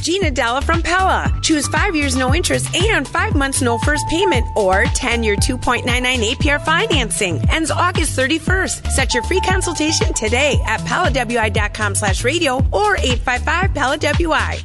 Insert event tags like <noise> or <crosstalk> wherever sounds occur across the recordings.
Gina Della from Pella. Choose five years no interest and five months no first payment or 10 year 2.99 APR financing. Ends August 31st. Set your free consultation today at PellaWI.com slash radio or 855 Pella WI.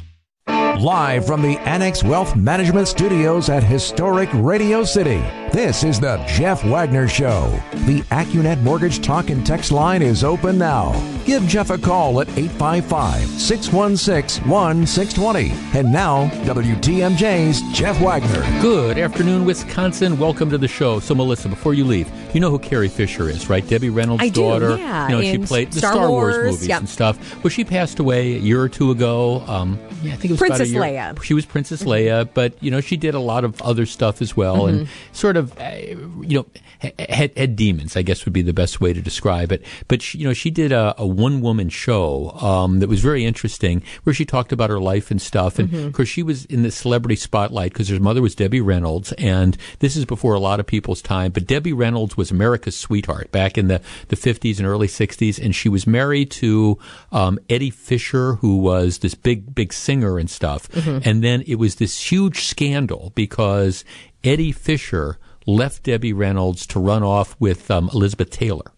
Live from the Annex Wealth Management Studios at historic Radio City, this is the Jeff Wagner Show. The Accunet Mortgage Talk and Text line is open now. Give Jeff a call at 855 616 1620. And now, WTMJ's Jeff Wagner. Good afternoon, Wisconsin. Welcome to the show. So, Melissa, before you leave, you know who Carrie Fisher is, right? Debbie Reynolds' I do, daughter. yeah, You know, she played the Star Star, Wars, Wars, movies yep. and stuff. Well, she passed away a year or two ago. Um, yeah, I think it was Princess about a year. Leia. She was Princess Leia, but you know, she did a lot of other stuff as well, and sort of, uh, you know, had, had demons. I guess would be the best way to describe it. But she, you know, she did a, a one woman show um, that was very interesting, where she talked about her life and stuff. And of course, she was in the celebrity spotlight because her mother was Debbie Reynolds, and this is before a lot of people's time. But Debbie Reynolds was America's sweetheart back in the the fifties and early sixties, and she was married to um, Eddie Fisher, who was this big big singer and stuff. And then it was this huge scandal because Eddie Fisher left Debbie Reynolds to run off with um, Elizabeth Taylor.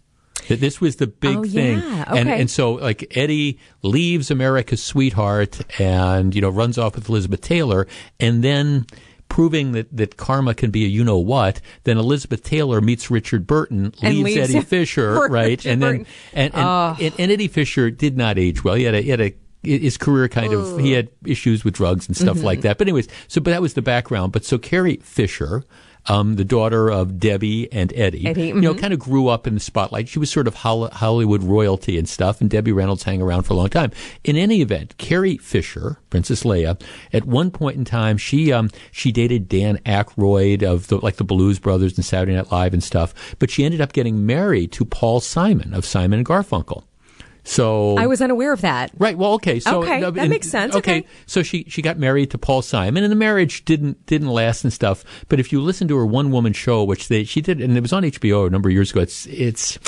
That this was the big Oh, thing, yeah. and Okay. and so like Eddie leaves America's sweetheart and you know runs off with Elizabeth Taylor, and then proving that, that karma can be a you know what, then Elizabeth Taylor meets Richard Burton, leaves, leaves Eddie <laughs> Fisher, right, Richard and then and and, and and Eddie Fisher did not age well. He had a he had a his career kind of he had issues with drugs and stuff Mm-hmm. like that. But anyways, so but that was the background. But so Carrie Fisher, um, the daughter of Debbie and Eddie, Eddie, you know, mhm. kind of grew up in the spotlight. She was sort of Hollywood royalty and stuff, and Debbie Reynolds hang around for a long time. In any event, Carrie Fisher, Princess Leia, at one point in time, she um she dated Dan Aykroyd of the like the Blues Brothers and Saturday Night Live and stuff, but she ended up getting married to Paul Simon of Simon and Garfunkel. So I was unaware of that. Right. Well, okay. So Okay, that and- makes sense. Okay. So she she got married to Paul Simon, and the marriage didn't didn't last and stuff. But if you listen to her one woman show, which they she did, and it was on HBO a number of years ago, it's it's.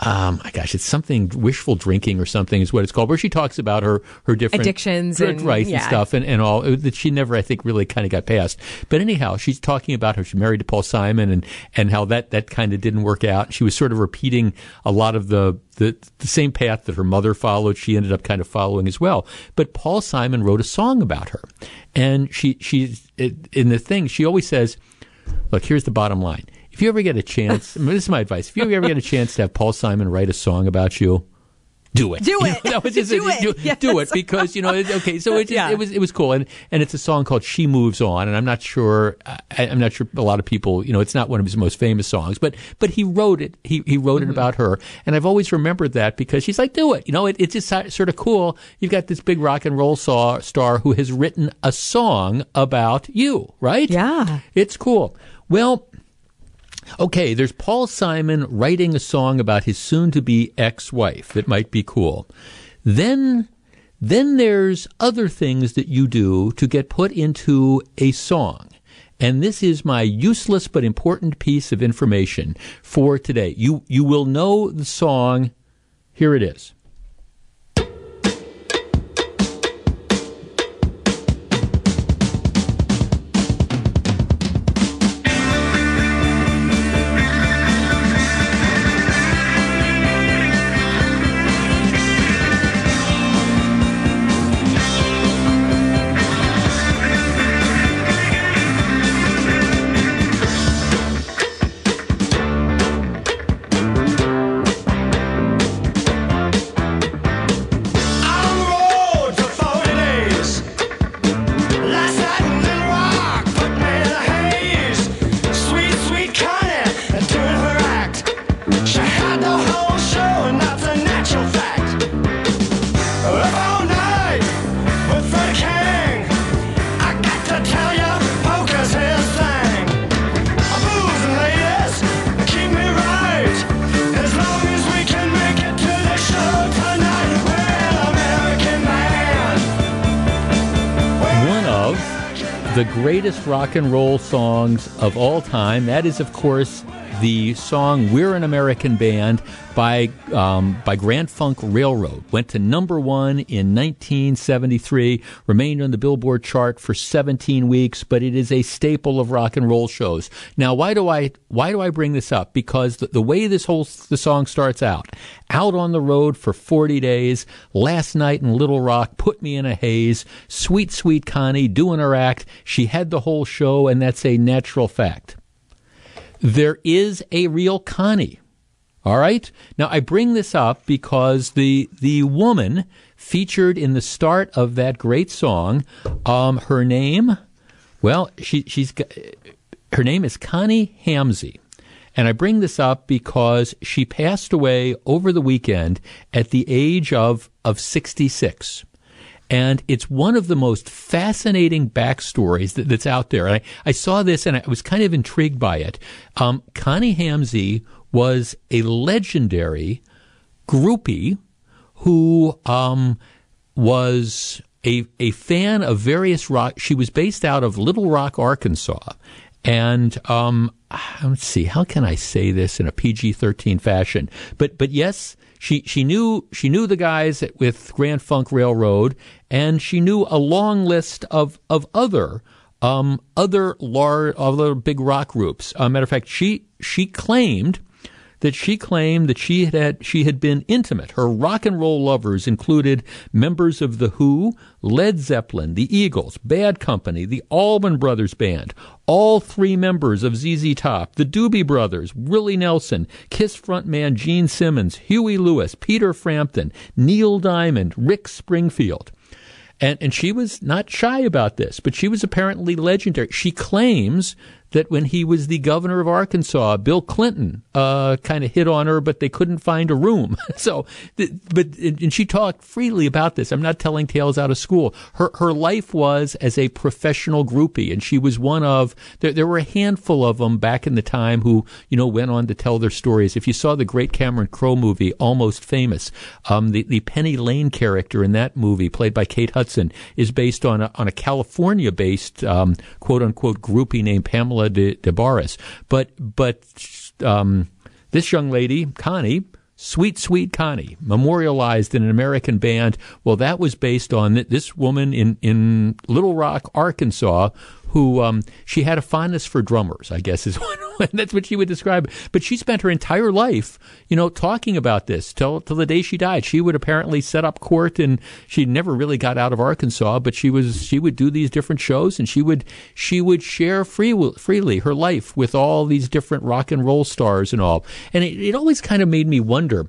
Um, my gosh, it's something wishful drinking or something is what it's called, where she talks about her her different Addictions and- right, and stuff and, and all uh, that she never, I think, really kind of got past. But anyhow, she's talking about how she married to Paul Simon and and how that that kind of didn't work out. She was sort of repeating a lot of the the, the same path that her mother followed. She ended up kind of following as well. But Paul Simon wrote a song about her, and she she's in the thing. She always says, "Look, here's the bottom line." If you ever get a chance, I <laughs> mean, this is my advice. If you ever get a chance to have Paul Simon write a song about you, do it. Do <laughs> You it. know, that was just- Do it. Do, Yes. do it because you know. Okay, so it, <laughs> just, Yeah. it was it was cool, and and it's a song called "She Moves On," and I'm not sure I, I'm not sure a lot of people you know it's not one of his most famous songs, but but he wrote it. He he wrote Mm-hmm. it about her, and I've always remembered that because she's like, do it. You know, it, it's just sort of cool. You've got this big rock and roll saw, star who has written a song about you, right? Yeah. it's cool. Well. Okay, there's Paul Simon writing a song about his soon to be ex wife that might be cool. Then then there's other things that you do to get put into a song. And this is my useless but important piece of information for today. You you will know the song. Here it is. Rock and roll songs of all time. That is, of course, the song "We're an American Band" by um, by Grand Funk Railroad went to number one in 1973, remained on the Billboard chart for 17 weeks, but it is a staple of rock and roll shows. Now, why do I why do I bring this up? Because the, the way this whole the song starts out, out on the road for 40 days, last night in Little Rock put me in a haze, sweet sweet Connie doing her act, she had the whole show, and that's a natural fact. There is a real Connie. All right. Now I bring this up because the the woman featured in the start of that great song, um, her name, well, she she's her name is Connie Hamzy. And I bring this up because she passed away over the weekend at the age of, of 66. And it's one of the most fascinating backstories that, that's out there. And I, I saw this and I was kind of intrigued by it. Um, Connie Hamzy was a legendary groupie who um, was a, a fan of various rock. She was based out of Little Rock, Arkansas. And um, let's see, how can I say this in a PG thirteen fashion? But but yes, she she knew she knew the guys with Grand Funk Railroad, and she knew a long list of of other um, other large other big rock groups. Uh, matter of fact, she she claimed that she claimed that she had, had she had been intimate. Her rock and roll lovers included members of the Who, Led Zeppelin, the Eagles, Bad Company, the Allman Brothers Band, all three members of ZZ Top, the Doobie Brothers, Willie Nelson, Kiss frontman Gene Simmons, Huey Lewis, Peter Frampton, Neil Diamond, Rick Springfield. And, and she was not shy about this, but she was apparently legendary. She claims that when he was the governor of Arkansas, Bill Clinton uh, kind of hit on her, but they couldn't find a room. <laughs> so, but and she talked freely about this. I'm not telling tales out of school. Her her life was as a professional groupie, and she was one of there. There were a handful of them back in the time who you know went on to tell their stories. If you saw the great Cameron Crowe movie, Almost Famous, um, the the Penny Lane character in that movie, played by Kate Hudson, is based on a, on a California based um, quote unquote groupie named Pamela de, de Barres. But but um, this young lady, Connie, Sweet Sweet Connie, memorialized in an American band. Well, that was based on th- this woman in in Little Rock, Arkansas, who um, she had a fondness for drummers. I guess is <laughs> what, that's what she would describe. But she spent her entire life, you know, talking about this till till the day she died. She would apparently set up court, and she never really got out of Arkansas. But she was she would do these different shows, and she would she would share free, freely her life with all these different rock and roll stars and all. And it, it always kind of made me wonder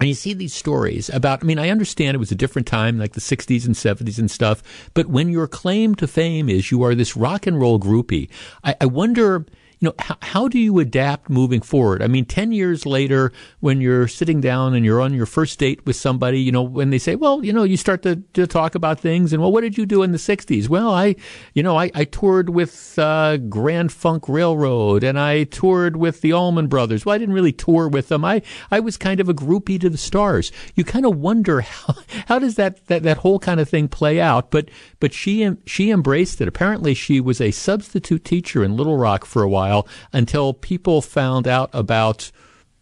and you see these stories about, I mean, I understand it was a different time, like the 60s and 70s and stuff, but when your claim to fame is you are this rock and roll groupie, I, I wonder, you know, how, how do you adapt moving forward? I mean, 10 years later, when you're sitting down and you're on your first date with somebody, you know, when they say, well, you know, you start to, to talk about things and, well, what did you do in the 60s? Well, I, you know, I, I toured with uh, Grand Funk Railroad and I toured with the Allman Brothers. Well, I didn't really tour with them. I, I was kind of a groupie to the stars. You kind of wonder how, <laughs> how does that, that, that whole kind of thing play out? But, but she, she embraced it. Apparently she was a substitute teacher in Little Rock for a while until people found out about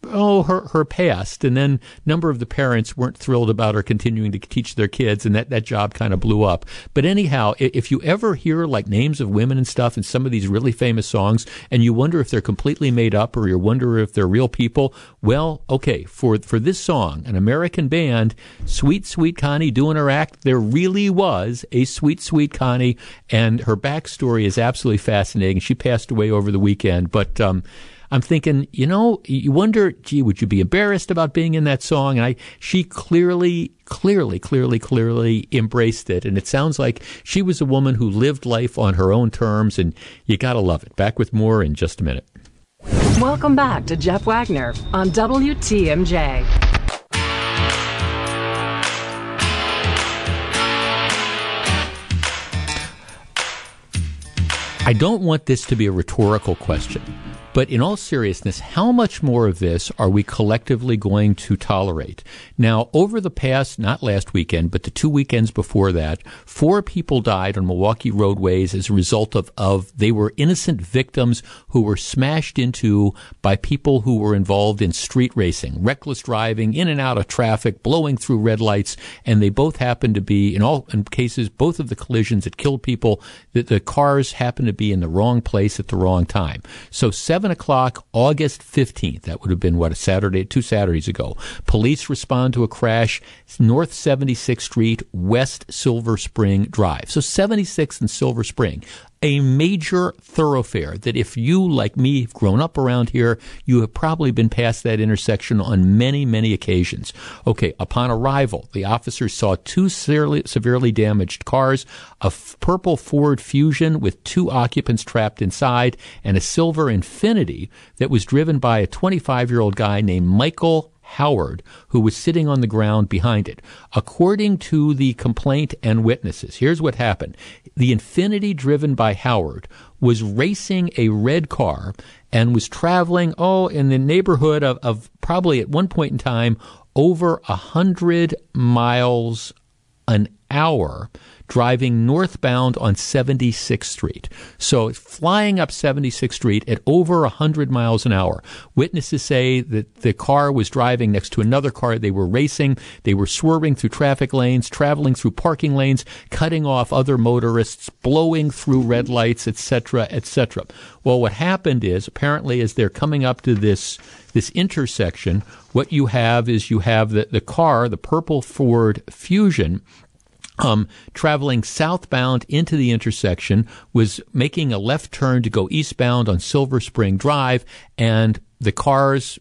oh her her past. And then a number of the parents weren't thrilled about her continuing to teach their kids and that that job kind of blew up. But anyhow if you ever hear like names of women and stuff in some of these really famous songs and you wonder if they're completely made up or you wonder if they're real people well okay for for this song an american band sweet sweet connie doing her act there really was a sweet sweet connie and her backstory is absolutely fascinating. She passed away over the weekend but um I'm thinking, you know, you wonder, gee, would you be embarrassed about being in that song? And I, she clearly, clearly, clearly, clearly embraced it. And it sounds like she was a woman who lived life on her own terms, and you gotta love it. Back with more in just a minute. Welcome back to Jeff Wagner on WTMJ. I don't want this to be a rhetorical question, But in all seriousness, how much more of this are we collectively going to tolerate? Now, over the past, not last weekend, but the two weekends before that, four people died on Milwaukee roadways as a result of, of they were innocent victims who were smashed into by people who were involved in street racing, reckless driving, in and out of traffic, blowing through red lights, and they both happened to be, in all in cases, both of the collisions that killed people, that the cars happened to be in the wrong place at the wrong time. So 7 o'clock, August 15th, that would have been what, a Saturday, two Saturdays ago. Police respond to a crash, North 76th Street, West Silver Spring Drive. So 76th and Silver Spring a major thoroughfare that if you, like me, have grown up around here, you have probably been past that intersection on many, many occasions. Okay, upon arrival, the officers saw two severely, severely damaged cars, a f- purple Ford Fusion with two occupants trapped inside, and a silver Infiniti that was driven by a 25 year old guy named Michael Howard, who was sitting on the ground behind it. According to the complaint and witnesses, here's what happened. The Infiniti driven by Howard was racing a red car and was traveling, oh, in the neighborhood of, of probably at one point in time over a hundred miles an hour driving northbound on 76th Street. So flying up 76th Street at over 100 miles an hour. Witnesses say that the car was driving next to another car. They were racing. They were swerving through traffic lanes, traveling through parking lanes, cutting off other motorists, blowing through red lights, etc., etc. Well, what happened is apparently as they're coming up to this this intersection, what you have is you have the, the car, the purple Ford Fusion, um, traveling southbound into the intersection, was making a left turn to go eastbound on Silver Spring Drive, and the cars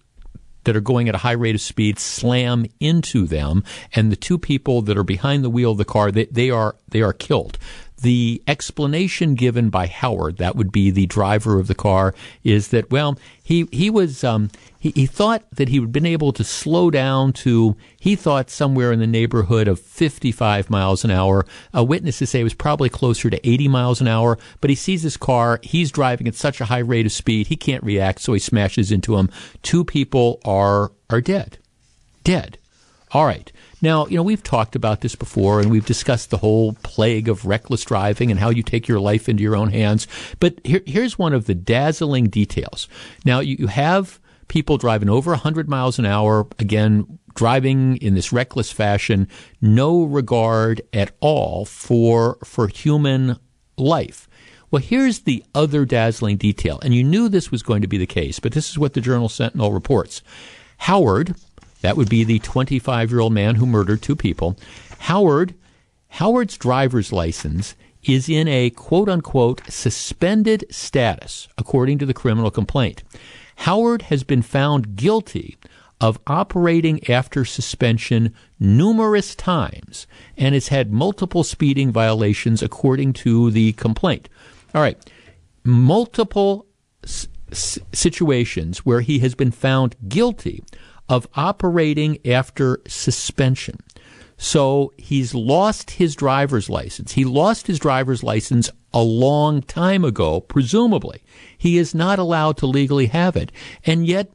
that are going at a high rate of speed slam into them, and the two people that are behind the wheel of the car, they, they are they are killed. The explanation given by Howard, that would be the driver of the car, is that well, he he was um, he, he thought that he had been able to slow down to he thought somewhere in the neighborhood of 55 miles an hour. Uh, witnesses say it was probably closer to 80 miles an hour, but he sees this car. He's driving at such a high rate of speed, he can't react, so he smashes into him. Two people are are dead, dead. All right. Now, you know, we've talked about this before and we've discussed the whole plague of reckless driving and how you take your life into your own hands. But here, here's one of the dazzling details. Now, you, you have people driving over 100 miles an hour, again, driving in this reckless fashion, no regard at all for, for human life. Well, here's the other dazzling detail, and you knew this was going to be the case, but this is what the Journal Sentinel reports. Howard, that would be the 25 year old man who murdered two people. Howard, Howard's driver's license is in a quote unquote suspended status, according to the criminal complaint. Howard has been found guilty of operating after suspension numerous times and has had multiple speeding violations according to the complaint. All right, multiple s- situations where he has been found guilty of operating after suspension. So he's lost his driver's license. He lost his driver's license a long time ago, presumably. He is not allowed to legally have it. And yet,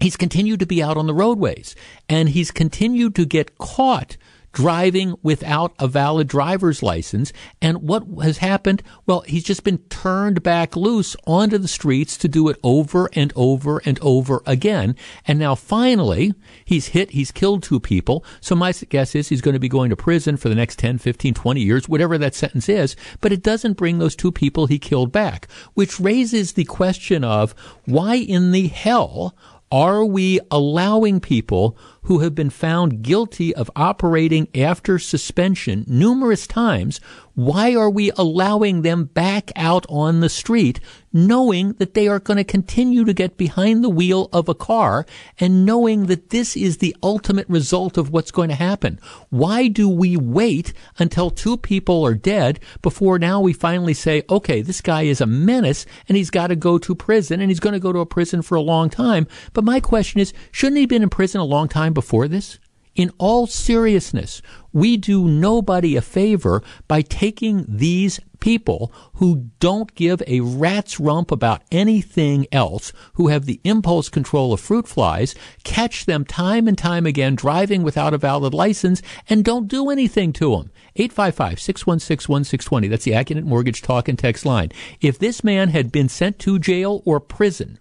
he's continued to be out on the roadways. And he's continued to get caught driving without a valid driver's license. And what has happened? Well, he's just been turned back loose onto the streets to do it over and over and over again. And now finally, he's hit, he's killed two people. So my guess is he's going to be going to prison for the next 10, 15, 20 years, whatever that sentence is. But it doesn't bring those two people he killed back, which raises the question of why in the hell are we allowing people who have been found guilty of operating after suspension numerous times, why are we allowing them back out on the street knowing that they are going to continue to get behind the wheel of a car and knowing that this is the ultimate result of what's going to happen? Why do we wait until two people are dead before now we finally say, okay, this guy is a menace and he's got to go to prison and he's going to go to a prison for a long time. But my question is, shouldn't he have been in prison a long time before this? In all seriousness, we do nobody a favor by taking these people who don't give a rat's rump about anything else, who have the impulse control of fruit flies, catch them time and time again driving without a valid license and don't do anything to them. 855-616-1620. That's the Accunet Mortgage Talk and Text line. If this man had been sent to jail or prison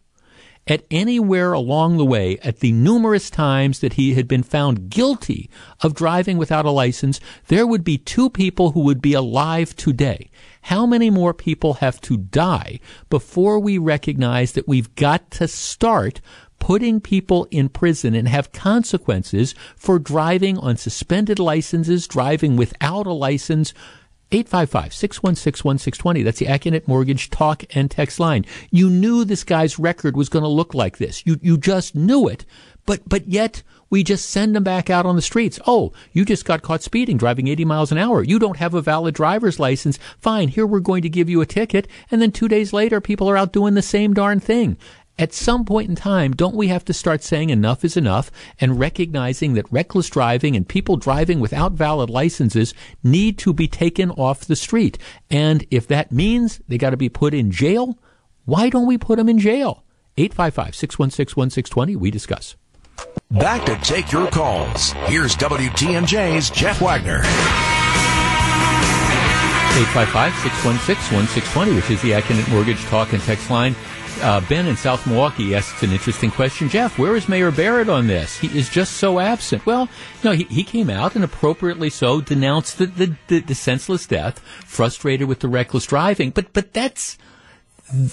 at anywhere along the way at the numerous times that he had been found guilty of driving without a license, there would be two people who would be alive today. How many more people have to die before we recognize that we've got to start putting people in prison and have consequences for driving on suspended licenses, driving without a license? 855-616-1620. That's the Accunet Mortgage talk and text line. You knew this guy's record was going to look like this. You, you just knew it. But, but yet we just send him back out on the streets. Oh, you just got caught speeding, driving 80 miles an hour. You don't have a valid driver's license. Fine. Here we're going to give you a ticket. And then two days later, people are out doing the same darn thing at some point in time, don't we have to start saying enough is enough and recognizing that reckless driving and people driving without valid licenses need to be taken off the street? And if that means they got to be put in jail, why don't we put them in jail? 855 616 1620, we discuss. Back to take your calls. Here's WTMJ's Jeff Wagner. 855-616-1620, which is the Accunet Mortgage Talk and Text line. Uh, ben in South Milwaukee asks an interesting question. Jeff, where is Mayor Barrett on this? He is just so absent. Well, no, he, he came out and appropriately so denounced the, the, the, the senseless death, frustrated with the reckless driving. But, but that's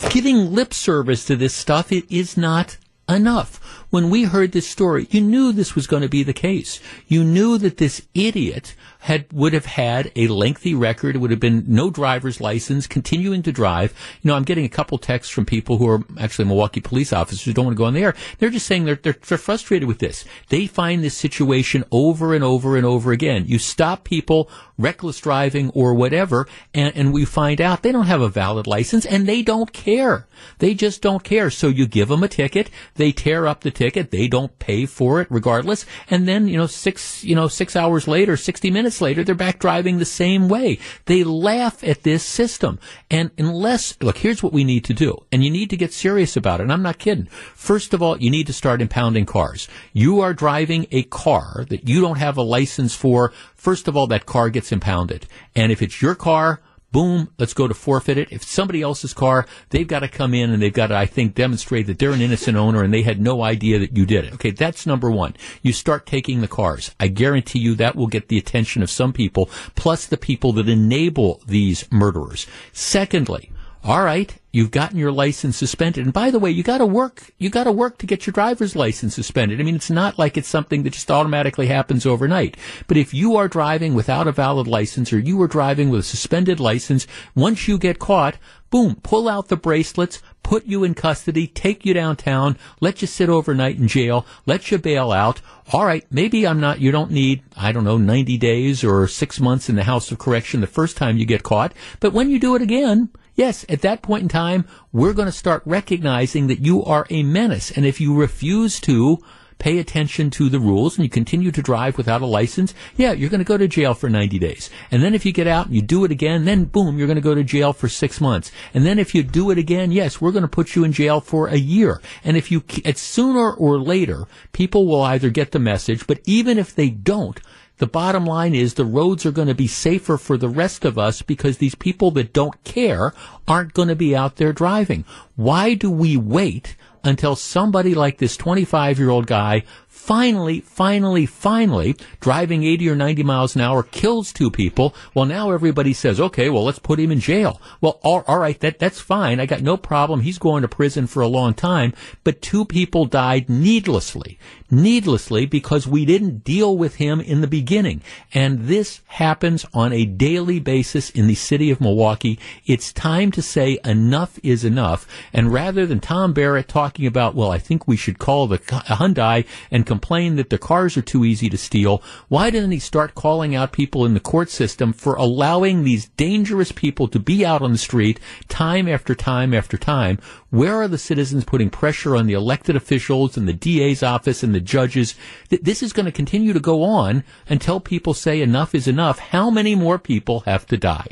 giving lip service to this stuff. It is not enough. When we heard this story, you knew this was going to be the case. You knew that this idiot had would have had a lengthy record. It would have been no driver's license, continuing to drive. You know, I'm getting a couple texts from people who are actually Milwaukee police officers who don't want to go on the air. They're just saying they're, they're, they're frustrated with this. They find this situation over and over and over again. You stop people reckless driving or whatever, and, and we find out they don't have a valid license and they don't care. They just don't care. So you give them a ticket, they tear up the ticket, they don't pay for it regardless, and then, you know, six, you know, six hours later, 60 minutes later, they're back driving the same way. They laugh at this system. And unless, look, here's what we need to do, and you need to get serious about it, and I'm not kidding. First of all, you need to start impounding cars. You are driving a car that you don't have a license for. First of all, that car gets impounded. And if it's your car, boom, let's go to forfeit it. If somebody else's car, they've got to come in and they've got to, I think, demonstrate that they're an innocent owner and they had no idea that you did it. Okay, that's number one. You start taking the cars. I guarantee you that will get the attention of some people, plus the people that enable these murderers. Secondly, all right, you've gotten your license suspended. And by the way, you got to work, you got to work to get your driver's license suspended. I mean, it's not like it's something that just automatically happens overnight. But if you are driving without a valid license or you are driving with a suspended license, once you get caught, boom, pull out the bracelets, put you in custody, take you downtown, let you sit overnight in jail, let you bail out. All right, maybe I'm not, you don't need, I don't know, 90 days or six months in the House of Correction the first time you get caught. But when you do it again, Yes, at that point in time, we're going to start recognizing that you are a menace. And if you refuse to pay attention to the rules and you continue to drive without a license, yeah, you're going to go to jail for 90 days. And then if you get out and you do it again, then boom, you're going to go to jail for six months. And then if you do it again, yes, we're going to put you in jail for a year. And if you, sooner or later, people will either get the message, but even if they don't, the bottom line is the roads are going to be safer for the rest of us because these people that don't care aren't going to be out there driving. Why do we wait until somebody like this 25 year old guy finally, finally, finally, driving 80 or 90 miles an hour kills two people. Well, now everybody says, okay, well, let's put him in jail. Well, all, all right, that, that's fine. I got no problem. He's going to prison for a long time. But two people died needlessly, needlessly because we didn't deal with him in the beginning. And this happens on a daily basis in the city of Milwaukee. It's time to say enough is enough. And rather than Tom Barrett talking about, well, I think we should call the Hyundai and complain that the cars are too easy to steal, why doesn't he start calling out people in the court system for allowing these dangerous people to be out on the street time after time after time? Where are the citizens putting pressure on the elected officials and the DA's office and the judges? Th- This is going to continue to go on until people say enough is enough. How many more people have to die?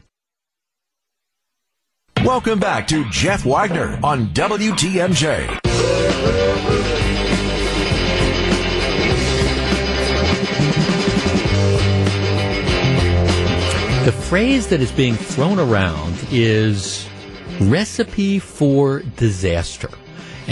Welcome back to Jeff Wagner on WTMJ. Phrase that is being thrown around is recipe for disaster.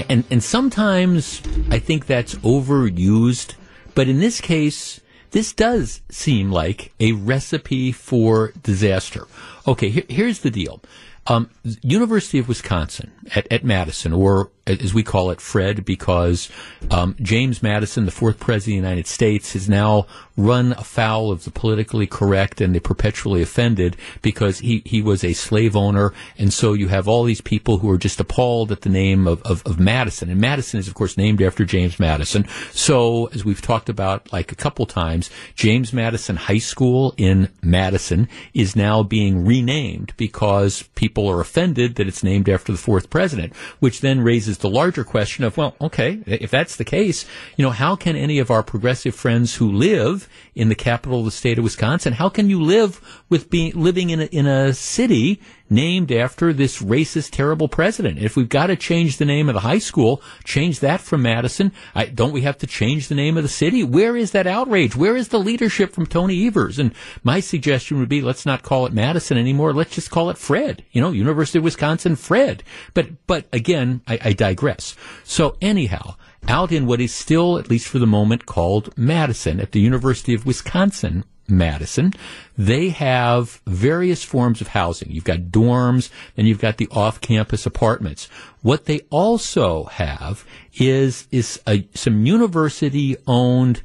And, and sometimes I think that's overused, but in this case, this does seem like a recipe for disaster. Okay, here, here's the deal. Um, University of Wisconsin at, at Madison, or as we call it, Fred, because um, James Madison, the fourth president of the United States, is now run afoul of the politically correct and the perpetually offended because he, he was a slave owner. And so you have all these people who are just appalled at the name of, of, of Madison. And Madison is, of course, named after James Madison. So, as we've talked about like a couple times, James Madison High School in Madison is now being renamed because people are offended that it's named after the fourth president, which then raises the larger question of, well, okay, if that's the case, you know, how can any of our progressive friends who live in the capital of the state of Wisconsin, how can you live with being living in a, in a city named after this racist, terrible president? If we've got to change the name of the high school, change that from Madison. I, don't we have to change the name of the city? Where is that outrage? Where is the leadership from Tony Evers? And my suggestion would be, let's not call it Madison anymore. Let's just call it Fred. You know, University of Wisconsin Fred. But but again, I, I digress. So anyhow out in what is still, at least for the moment, called Madison at the University of Wisconsin. Madison, they have various forms of housing. You've got dorms, and you've got the off-campus apartments. What they also have is is a, some university-owned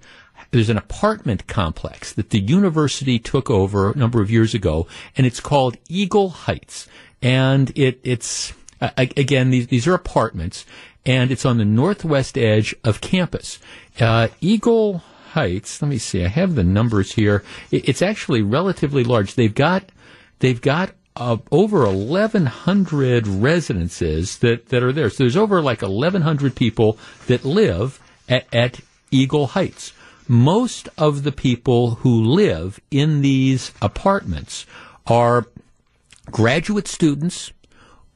there's an apartment complex that the university took over a number of years ago, and it's called Eagle Heights. And it, it's, uh, again, these, these are apartments, and it's on the northwest edge of campus. Uh, Eagle Heights, let me see, I have the numbers here. It, it's actually relatively large. They've got, they've got uh, over 1,100 residences that, that are there. So there's over like 1,100 people that live at, at Eagle Heights most of the people who live in these apartments are graduate students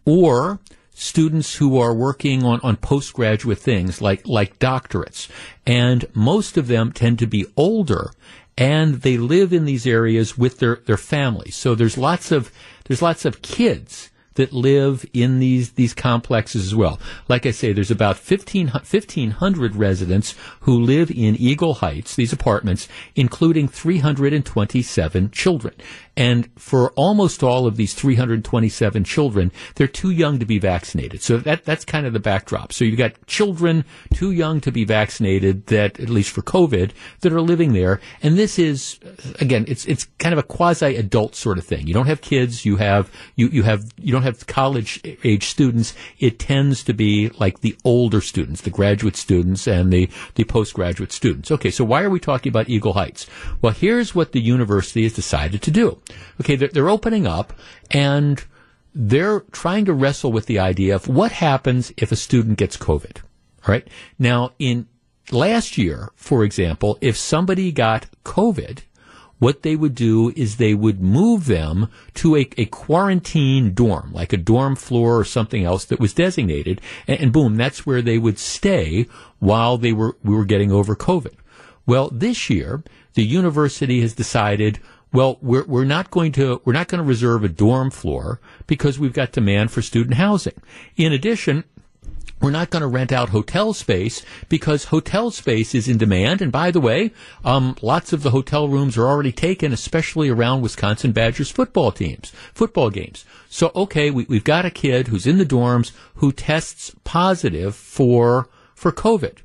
or students who are working on, on postgraduate things like, like doctorates. And most of them tend to be older and they live in these areas with their, their families. So there's lots of, there's lots of kids that live in these these complexes as well. Like I say, there's about 15, 1,500 residents who live in Eagle Heights, these apartments, including 327 children. And for almost all of these 327 children, they're too young to be vaccinated. So that, that's kind of the backdrop. So you've got children too young to be vaccinated that, at least for COVID, that are living there. And this is, again, it's, it's kind of a quasi adult sort of thing. You don't have kids. You have, you, you have, you don't have college age students. It tends to be like the older students, the graduate students and the, the postgraduate students. Okay. So why are we talking about Eagle Heights? Well, here's what the university has decided to do. Okay, they're, they're opening up and they're trying to wrestle with the idea of what happens if a student gets COVID. All right. Now, in last year, for example, if somebody got COVID, what they would do is they would move them to a, a quarantine dorm, like a dorm floor or something else that was designated, and, and boom, that's where they would stay while they were we were getting over COVID. Well, this year, the university has decided well, we're, we're not going to, we're not going to reserve a dorm floor because we've got demand for student housing. In addition, we're not going to rent out hotel space because hotel space is in demand. And by the way, um, lots of the hotel rooms are already taken, especially around Wisconsin Badgers football teams, football games. So, okay, we, we've got a kid who's in the dorms who tests positive for, for COVID.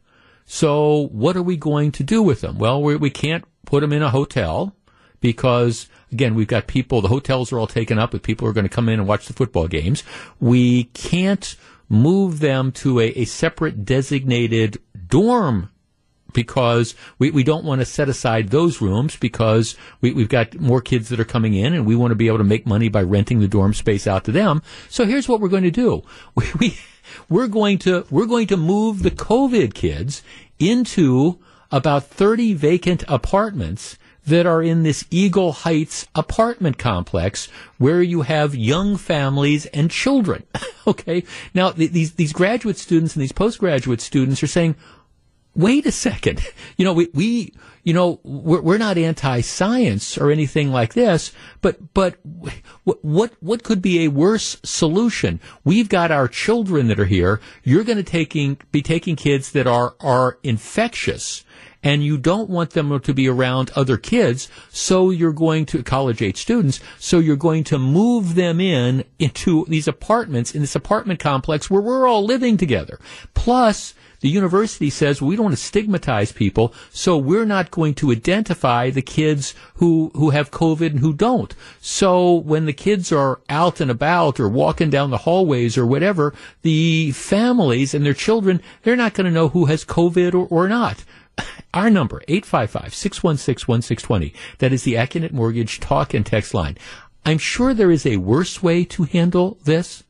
So what are we going to do with them? Well, we, we can't put them in a hotel because again, we've got people, the hotels are all taken up with people who are going to come in and watch the football games. We can't move them to a, a separate designated dorm because we, we don't want to set aside those rooms because we, we've got more kids that are coming in and we want to be able to make money by renting the dorm space out to them. So here's what we're going to do. <laughs> We, we, we're going to, we're going to move the COVID kids into about 30 vacant apartments that are in this Eagle Heights apartment complex where you have young families and children. <laughs> okay. Now, th- these, these graduate students and these postgraduate students are saying, wait a second. <laughs> You know, we, we you know, we're, we're not anti-science or anything like this, but, but what, what, what could be a worse solution? We've got our children that are here. You're going to taking, be taking kids that are, are infectious and you don't want them to be around other kids, so you're going to college age students, so you're going to move them in into these apartments in this apartment complex where we're all living together. Plus, the university says we don't want to stigmatize people, so we're not going to identify the kids who, who have COVID and who don't. So when the kids are out and about or walking down the hallways or whatever, the families and their children, they're not going to know who has COVID or, or not. Our number, 855-616-1620. That is the Accunet Mortgage talk and text line. I'm sure there is a worse way to handle this.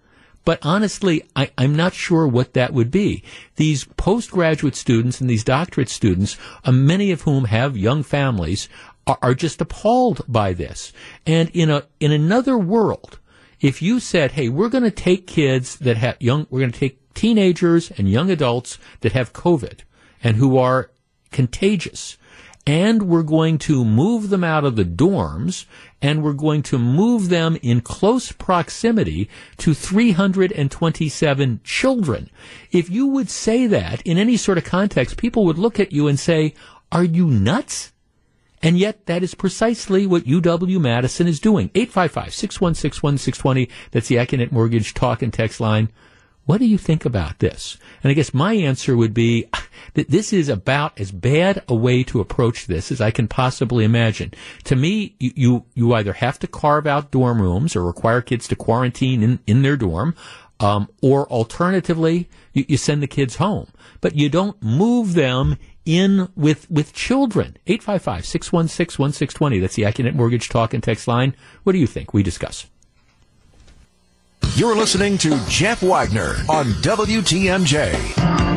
But honestly, I, am not sure what that would be. These postgraduate students and these doctorate students, uh, many of whom have young families, are, are just appalled by this. And in a in another world, if you said, "Hey, we're going to take kids that have young, we're going to take teenagers and young adults that have COVID and who are contagious." and we're going to move them out of the dorms and we're going to move them in close proximity to 327 children. If you would say that in any sort of context, people would look at you and say, are you nuts? And yet that is precisely what UW Madison is doing. 855-616-1620. That's the Accunet Mortgage talk and text line. What do you think about this? And I guess my answer would be <laughs> that this is about as bad a way to approach this as I can possibly imagine. To me, you, you, you either have to carve out dorm rooms or require kids to quarantine in, in their dorm, um, or alternatively, you, you send the kids home. But you don't move them in with, with children. 855-616-1620. That's the Accunet Mortgage Talk and Text line. What do you think? We discuss. You're listening to Jeff Wagner on WTMJ.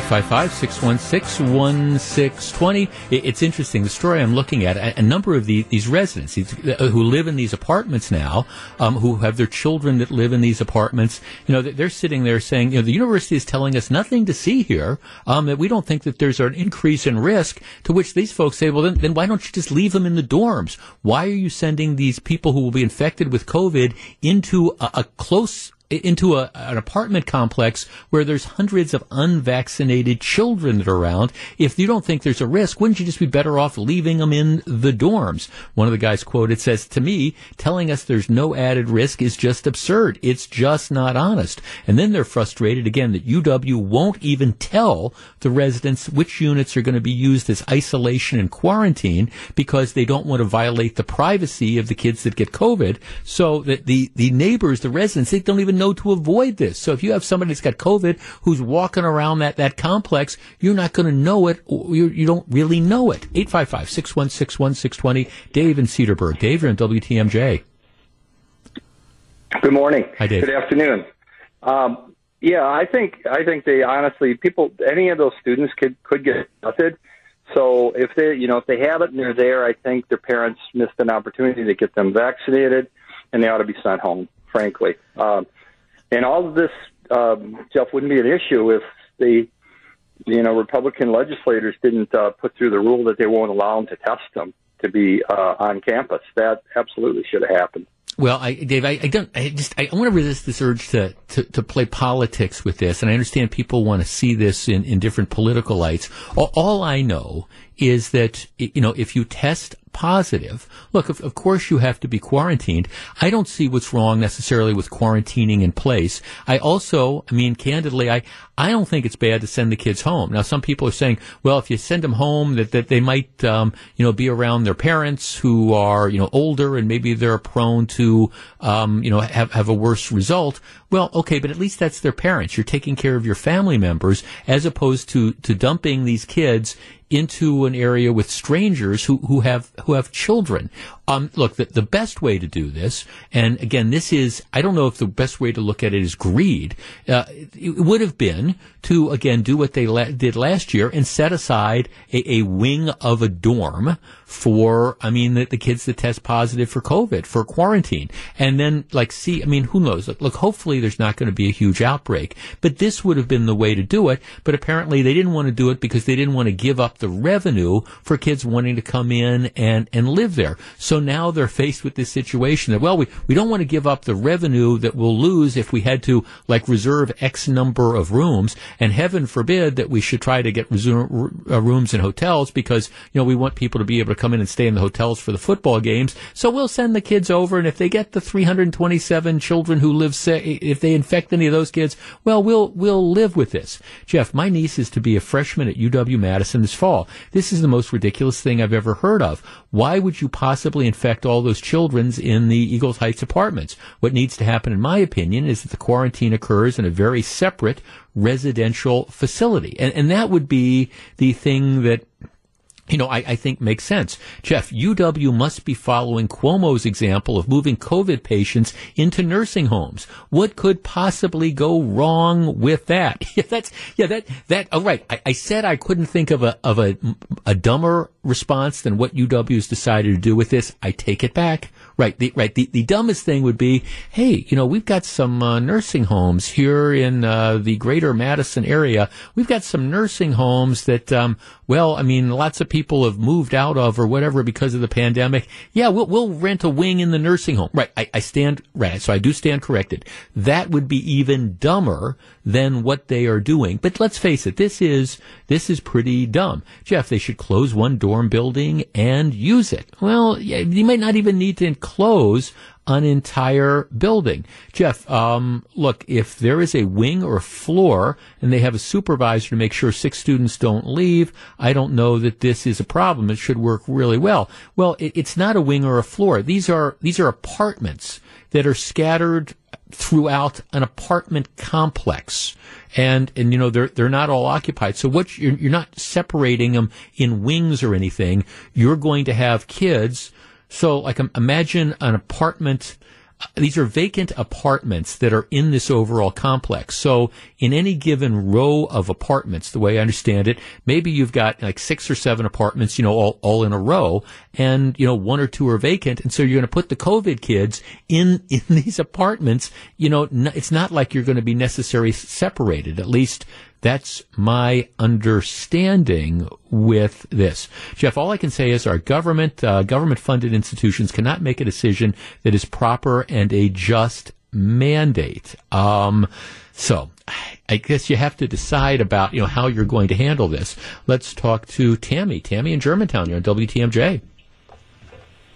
855-616-1620. It's interesting. The story I'm looking at, a, number of the, these residents these, uh, who live in these apartments now, um, who have their children that live in these apartments, you know, they're sitting there saying, you know, the university is telling us nothing to see here, um, that we don't think that there's an increase in risk, to which these folks say, well, then, then why don't you just leave them in the dorms? Why are you sending these people who will be infected with COVID into a, a close into a, an apartment complex where there's hundreds of unvaccinated children that are around. If you don't think there's a risk, wouldn't you just be better off leaving them in the dorms? One of the guys quoted says, to me, telling us there's no added risk is just absurd. It's just not honest. And then they're frustrated again that UW won't even tell the residents which units are going to be used as isolation and quarantine because they don't want to violate the privacy of the kids that get COVID. So that the, the neighbors, the residents, they don't even know to avoid this. So if you have somebody that's got COVID who's walking around that, that complex, you're not going to know it. You you don't really know it. 855-616-1620. Dave in Cedarburg. Dave, you're on WTMJ. Good morning. Hi, Dave. Good afternoon. Um, yeah, I think I think they honestly people any of those students could could get tested. So if they you know if they have it and they're there, I think their parents missed an opportunity to get them vaccinated, and they ought to be sent home. Frankly, um, and all of this, um, Jeff, wouldn't be an issue if the you know Republican legislators didn't uh, put through the rule that they won't allow them to test them to be uh, on campus. That absolutely should have happened. Well, I, Dave, I, I don't. I just I want to resist this urge to, to, to play politics with this, and I understand people want to see this in, in different political lights. All, all I know is that you know if you test positive, look, of, of course you have to be quarantined. I don't see what's wrong necessarily with quarantining in place. I also, I mean, candidly, I I don't think it's bad to send the kids home. Now, some people are saying, well, if you send them home, that, that they might, um, you know, be around their parents who are, you know, older and maybe they're prone to, um, you know, have, have a worse result. Well, okay, but at least that's their parents. You're taking care of your family members as opposed to, to dumping these kids into an area with strangers who, who have who have children. Um, look, the, the best way to do this, and again, this is I don't know if the best way to look at it is greed. Uh, it would have been to again do what they la- did last year and set aside a, a wing of a dorm for, I mean, the, the kids that test positive for COVID, for quarantine. And then, like, see, I mean, who knows? Look, look hopefully there's not going to be a huge outbreak. But this would have been the way to do it. But apparently they didn't want to do it because they didn't want to give up the revenue for kids wanting to come in and, and live there. So now they're faced with this situation that, well, we, we don't want to give up the revenue that we'll lose if we had to, like, reserve X number of rooms. And heaven forbid that we should try to get reserve, uh, rooms in hotels because, you know, we want people to be able to come in and stay in the hotels for the football games. So we'll send the kids over. And if they get the 327 children who live, say, if they infect any of those kids, well, we'll, we'll live with this. Jeff, my niece is to be a freshman at UW Madison this fall. This is the most ridiculous thing I've ever heard of. Why would you possibly infect all those children in the Eagles Heights apartments? What needs to happen, in my opinion, is that the quarantine occurs in a very separate residential facility. And, and that would be the thing that you know, I, I think makes sense. Jeff, UW must be following Cuomo's example of moving COVID patients into nursing homes. What could possibly go wrong with that? <laughs> Yeah, that's, yeah, that, that, oh, right. I, I said I couldn't think of a, of a, a dumber response than what UW has decided to do with this. I take it back. Right, the, right. The, the dumbest thing would be, hey, you know, we've got some uh, nursing homes here in uh, the greater Madison area. We've got some nursing homes that, um, well, I mean, lots of people have moved out of or whatever because of the pandemic. Yeah, we'll, we'll rent a wing in the nursing home. Right, I, I stand, right, so I do stand corrected. That would be even dumber than what they are doing. But let's face it, this is, this is pretty dumb. Jeff, they should close one dorm building and use it. Well, yeah, you might not even need to enclose an entire building. Jeff, um, look, if there is a wing or floor and they have a supervisor to make sure six students don't leave, I don't know that this is a problem. It should work really well. Well, it, it's not a wing or a floor. These are, these are apartments that are scattered throughout an apartment complex. And, and, you know, they're, they're not all occupied. So what, you're, you're not separating them in wings or anything. You're going to have kids. So like um, imagine an apartment, these are vacant apartments that are in this overall complex. So in any given row of apartments, the way I understand it, maybe you've got like six or seven apartments, you know, all, all in a row and, you know, one or two are vacant. And so you're going to put the COVID kids in, <laughs> in these apartments. You know, n- it's not like you're going to be necessarily separated. At least that's my understanding with this. Jeff, all I can say is our government, uh, government funded institutions cannot make a decision that is proper and a just mandate. Um, so I guess you have to decide about, you know, how you're going to handle this. Let's talk to Tammy. Tammy in Germantown. You're on WTMJ.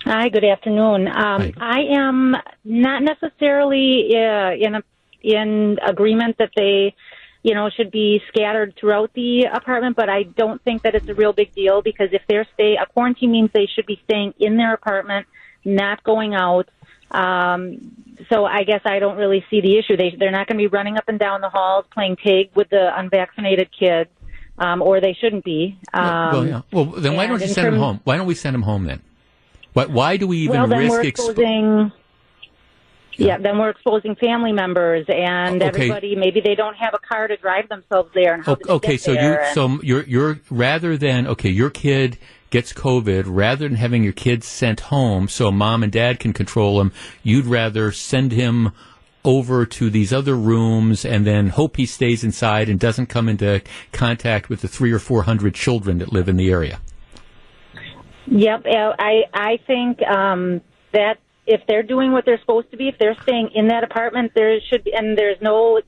Hi, good afternoon. Um, Hi. I am not necessarily uh, in a, in agreement that they, you know, should be scattered throughout the apartment, but I don't think that it's a real big deal because if they're stay a quarantine means they should be staying in their apartment, not going out. Um, so I guess I don't really see the issue. They they're not going to be running up and down the halls playing tag with the unvaccinated kids, um, or they shouldn't be. Um, well, yeah. Well, then why don't you send them home? Why don't we send them home then? Why, why do we even well, risk exposing. Yeah, then we're exposing family members and Okay. everybody. Maybe they don't have a car to drive themselves there. And how they okay, so you and... so you're you're rather than okay, your kid gets COVID, rather than having your kid sent home so mom and dad can control him, you'd rather send him over to these other rooms and then hope he stays inside and doesn't come into contact with the three or four hundred children that live in the area. Yep, uh, I I think um, that if they're doing what they're supposed to be, if they're staying in that apartment, there should be, and there's no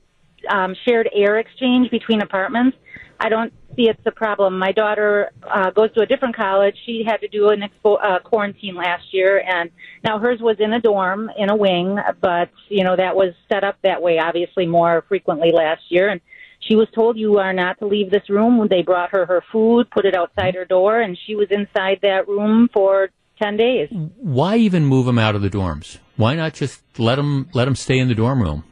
um, shared air exchange between apartments. I don't see it's a problem. My daughter uh, goes to a different college. She had to do an expo- uh, quarantine last year, and now hers was in a dorm in a wing, but you know that was set up that way, obviously more frequently last year, and she was told you are not to leave this room. They brought her her food, put it outside her door, and she was inside that room for ten days. Why even move them out of the dorms? Why not just let them let them stay in the dorm room?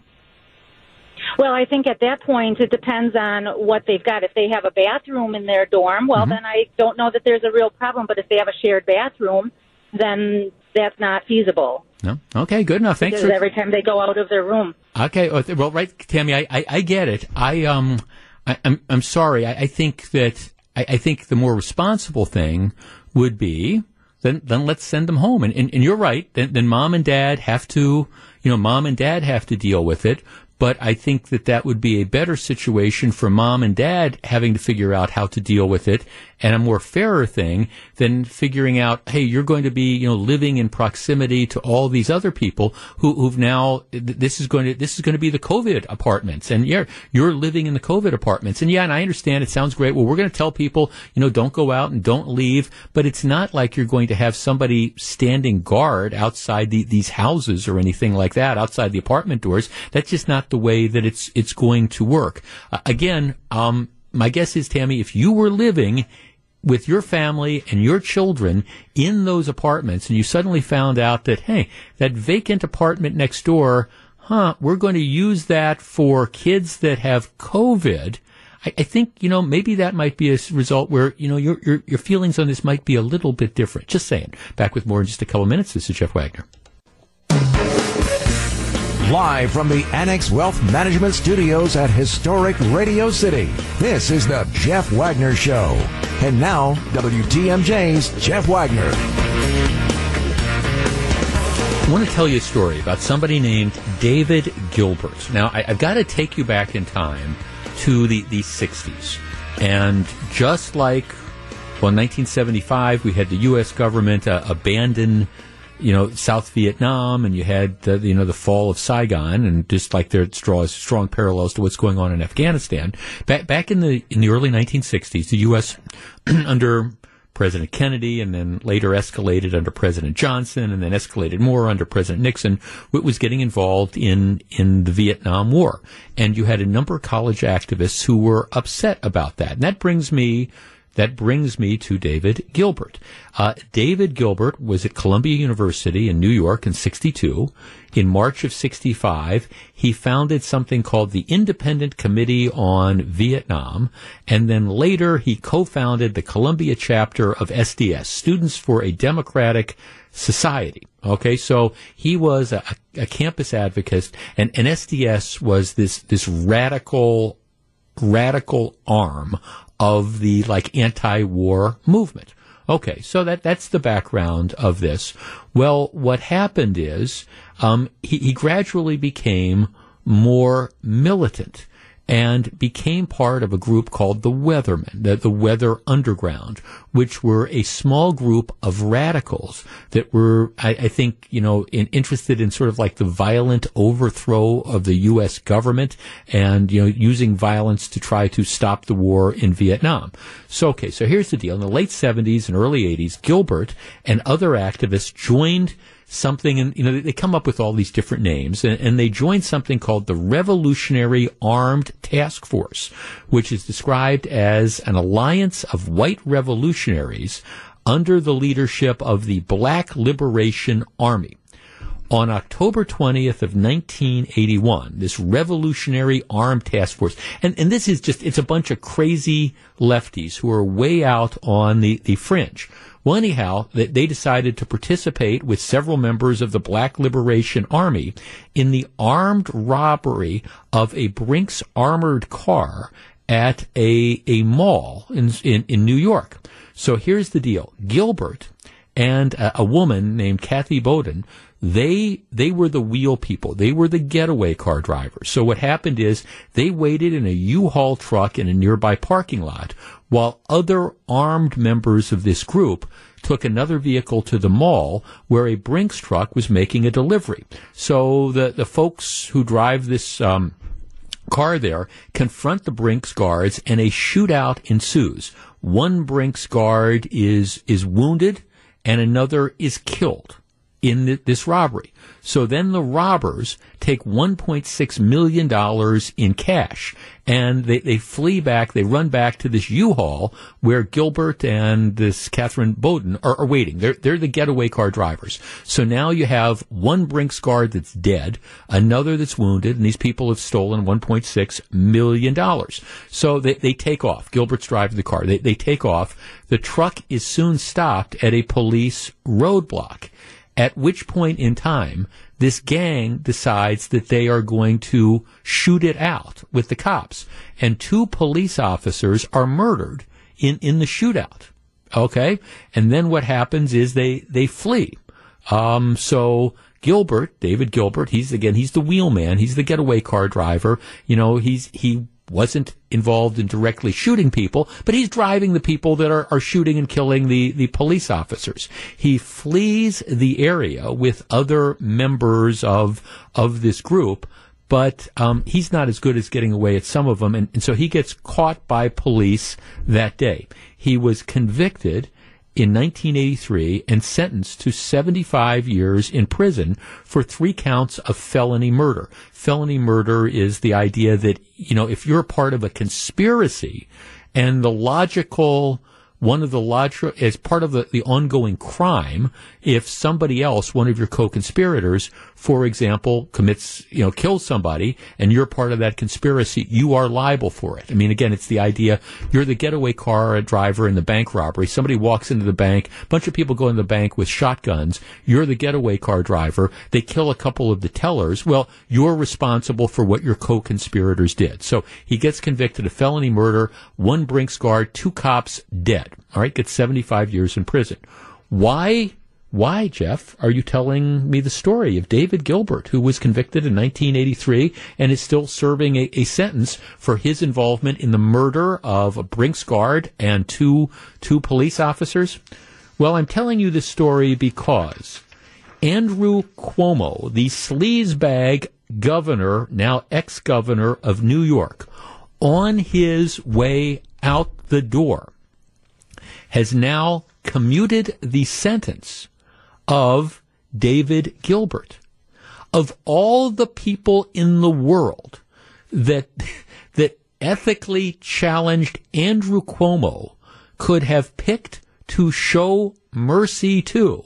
Well, I think at that point it depends on what they've got. If they have a bathroom in their dorm, well, then I don't know that there's a real problem. But if they have a shared bathroom, then that's not feasible. No. Okay. Good enough. Thanks Because for every time they go out of their room. Okay, uh, well, right, Tammy, I, I, I get it. I um, I, I'm I'm sorry. I, I think that I, I think the more responsible thing would be then then let's send them home. And and, and you're right. Then, then mom and dad have to, you know, mom and dad have to deal with it. But I think that that would be a better situation for mom and dad having to figure out how to deal with it and a more fairer thing than figuring out, hey, you're going to be, you know, living in proximity to all these other people who, who've now, this is going to, this is going to be the COVID apartments. And yeah, you're living in the COVID apartments. And yeah, and I understand it sounds great. Well, we're going to tell people, you know, don't go out and don't leave. But it's not like you're going to have somebody standing guard outside the, these houses or anything like that, outside the apartment doors. That's just not the way that it's, it's going to work. Uh, again, um, my guess is, Tammy, if you were living with your family and your children in those apartments and you suddenly found out that, hey, that vacant apartment next door, huh, we're going to use that for kids that have COVID. I, think, you know, maybe that might be a result where, you know, your, your, your feelings on this might be a little bit different. Just saying. Back with more in just a couple of minutes. This is Jeff Wagner. Live from the Annex Wealth Management Studios at historic Radio City, this is the Jeff Wagner Show. And now, WTMJ's Jeff Wagner. I want to tell you a story about somebody named David Gilbert. Now, I, I've got to take you back in time to the, the 60s. And just like, well, in 1975, we had the U.S. government uh, abandon, you know, South Vietnam, and you had the, you know, the fall of Saigon, and just like there draws strong parallels to what's going on in Afghanistan. Back, back in the, in the early 1960s, the U.S. <clears throat> under President Kennedy, and then later escalated under President Johnson, and then escalated more under President Nixon, was getting involved in in the Vietnam War, and you had a number of college activists who were upset about that. And that brings me that brings me to David Gilbert. Uh, David Gilbert was at Columbia University in New York in 62. In March of 65, he founded something called the Independent Committee on Vietnam, and then later he co-founded the Columbia chapter of SDS, Students for a Democratic Society. Okay, so he was a, a campus advocate, and, and SDS was this this radical radical arm of the like anti-war movement. Okay, so that that's the background of this. Well, what happened is um, he, he gradually became more militant and became part of a group called the Weathermen, the, the Weather Underground, which were a small group of radicals that were, I, I think, you know, in, interested in sort of like the violent overthrow of the U.S. government and, you know, using violence to try to stop the war in Vietnam. So, okay, so here's the deal. In the late 70s and early 80s, Gilbert and other activists joined something, and you know, they come up with all these different names, and, and they joined something called the Revolutionary Armed Task Force, which is described as an alliance of white revolutionaries under the leadership of the Black Liberation Army. On October 20th of 1981, this revolutionary armed task force, and, and this is just, it's a bunch of crazy lefties who are way out on the, the fringe. Well, anyhow, they, they decided to participate with several members of the Black Liberation Army in the armed robbery of a Brinks armored car at a, a mall in, in, in New York. So here's the deal. Gilbert and a, a woman named Kathy Boudin, they they were the wheel people. They were the getaway car drivers. So what happened is they waited in a U-Haul truck in a nearby parking lot while other armed members of this group took another vehicle to the mall where a Brinks truck was making a delivery. So the the folks who drive this um, car there confront the Brinks guards and a shootout ensues. One Brinks guard is is wounded and another is killed in th- this robbery. So then the robbers take $1.6 million in cash and they, they flee back, they run back to this U-Haul where Gilbert and this Catherine Boudin are, are waiting. They're, they're the getaway car drivers. So now you have one Brinks guard that's dead, another that's wounded, and these people have stolen $1.6 million. So they, they take off. Gilbert's driving the car. They, they take off. The truck is soon stopped at a police roadblock at which point in time this gang decides that they are going to shoot it out with the cops and two police officers are murdered in, in the shootout Okay, and then what happens is they they flee. Um, so Gilbert, David Gilbert, he's again he's the wheelman, he's the getaway car driver. You know, he's he wasn't involved in directly shooting people, but he's driving the people that are, are shooting and killing the, the police officers. He flees the area with other members of of this group, but um, he's not as good as getting away at some of them, and, and so he gets caught by police that day. He was convicted in 1983 and sentenced to 75 years in prison for three counts of felony murder. Felony murder is the idea that, you know, if you're part of a conspiracy and the logical one of the logical as part of the, the ongoing crime if somebody else one of your co-conspirators for example commits you know kills somebody and you're part of that conspiracy you are liable for it. I mean again it's the idea you're the getaway car driver in the bank robbery. Somebody walks into the bank a bunch of people go into the bank with shotguns you're the getaway car driver they kill a couple of the tellers. Well you're responsible for what your co-conspirators did. So he gets convicted of felony murder one brinks guard two cops dead all right, gets 75 years in prison. Why, why, Jeff, are you telling me the story of David Gilbert, who was convicted in 1983 and is still serving a, a sentence for his involvement in the murder of a Brinks guard and two, two police officers? Well, I'm telling you this story because Andrew Cuomo, the sleazebag governor, now ex-governor of New York, on his way out the door, has now commuted the sentence of David Gilbert. Of all the people in the world that, <laughs> that ethically challenged Andrew Cuomo could have picked to show mercy to,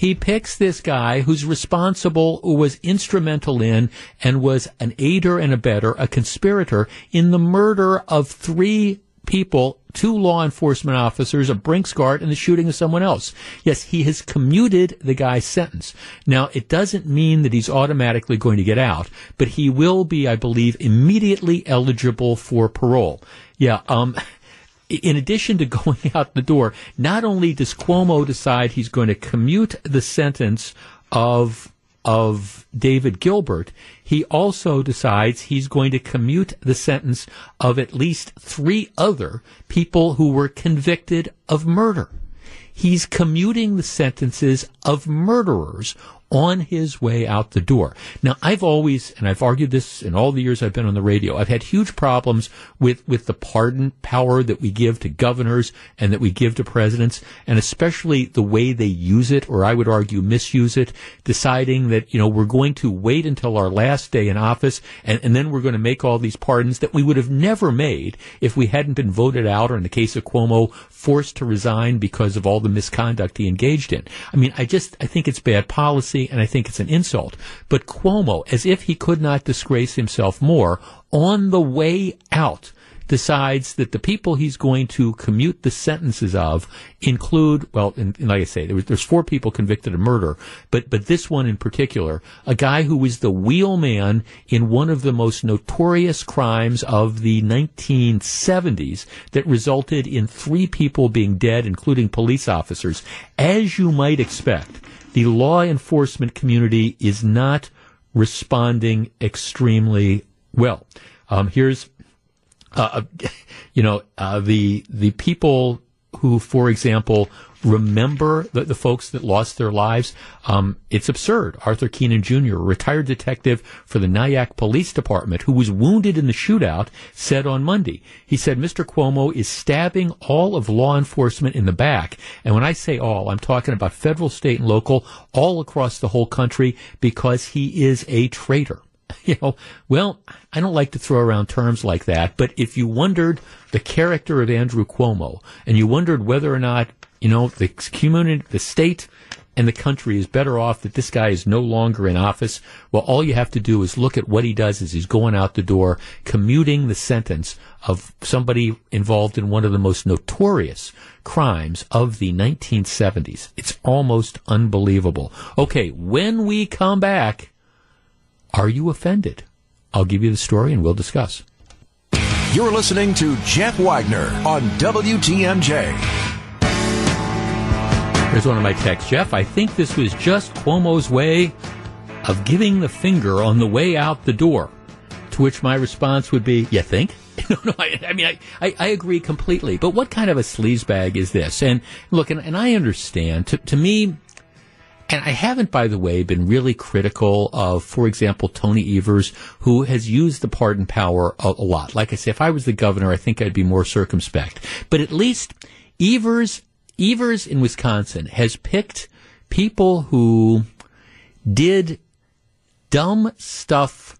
he picks this guy who's responsible, who was instrumental in, and was an aider and abettor, a conspirator in the murder of three people, two law enforcement officers, a Brinks guard, and the shooting of someone else. Yes, he has commuted the guy's sentence. Now, it doesn't mean that he's automatically going to get out, but he will be, I believe, immediately eligible for parole. Yeah, um, in addition to <laughs> going out the door, not only does Cuomo decide he's going to commute the sentence of of David Gilbert, he also decides he's going to commute the sentence of at least three other people who were convicted of murder. He's commuting the sentences of murderers on his way out the door. Now, I've always, and I've argued this in all the years I've been on the radio, I've had huge problems with, with the pardon power that we give to governors and that we give to presidents, and especially the way they use it, or I would argue misuse it, deciding that, you know, we're going to wait until our last day in office and, and then we're going to make all these pardons that we would have never made if we hadn't been voted out or in the case of Cuomo, forced to resign because of all the misconduct he engaged in. I mean, I just, I think it's bad policy and I think it's an insult. But Cuomo, as if he could not disgrace himself more, on the way out, decides that the people he's going to commute the sentences of include, well, and, and like I say, there was, there's four people convicted of murder, but, but this one in particular, a guy who was the wheelman in one of the most notorious crimes of the 1970s that resulted in three people being dead, including police officers. As you might expect, the law enforcement community is not responding extremely well. Um, here's uh, <laughs> you know, uh, the the people who, for example, remember the, the folks that lost their lives. Um, it's absurd. Arthur Keenan Jr., retired detective for the Nyack Police Department, who was wounded in the shootout, said on Monday, he said, Mr. Cuomo is stabbing all of law enforcement in the back. And when I say all, I'm talking about federal, state, and local, all across the whole country, because he is a traitor <laughs> you know, well, I don't like to throw around terms like that, but if you wondered the character of Andrew Cuomo and you wondered whether or not, you know, the community, the state and the country is better off that this guy is no longer in office, well, all you have to do is look at what he does as he's going out the door, commuting the sentence of somebody involved in one of the most notorious crimes of the 1970s. It's almost unbelievable. Okay, when we come back, are you offended? I'll give you the story and we'll discuss. You're listening to Jeff Wagner on WTMJ. Here's one of my texts. Jeff, I think this was just Cuomo's way of giving the finger on the way out the door. To which my response would be, You think? <laughs> no, no, I, I mean, I, I, I agree completely. But what kind of a sleazebag is this? And look, and, and I understand. To, to me, and I haven't, by the way, been really critical of, for example, Tony Evers, who has used the pardon power a, a lot. Like I say, if I was the governor, I think I'd be more circumspect. But at least Evers, Evers in Wisconsin has picked people who did dumb stuff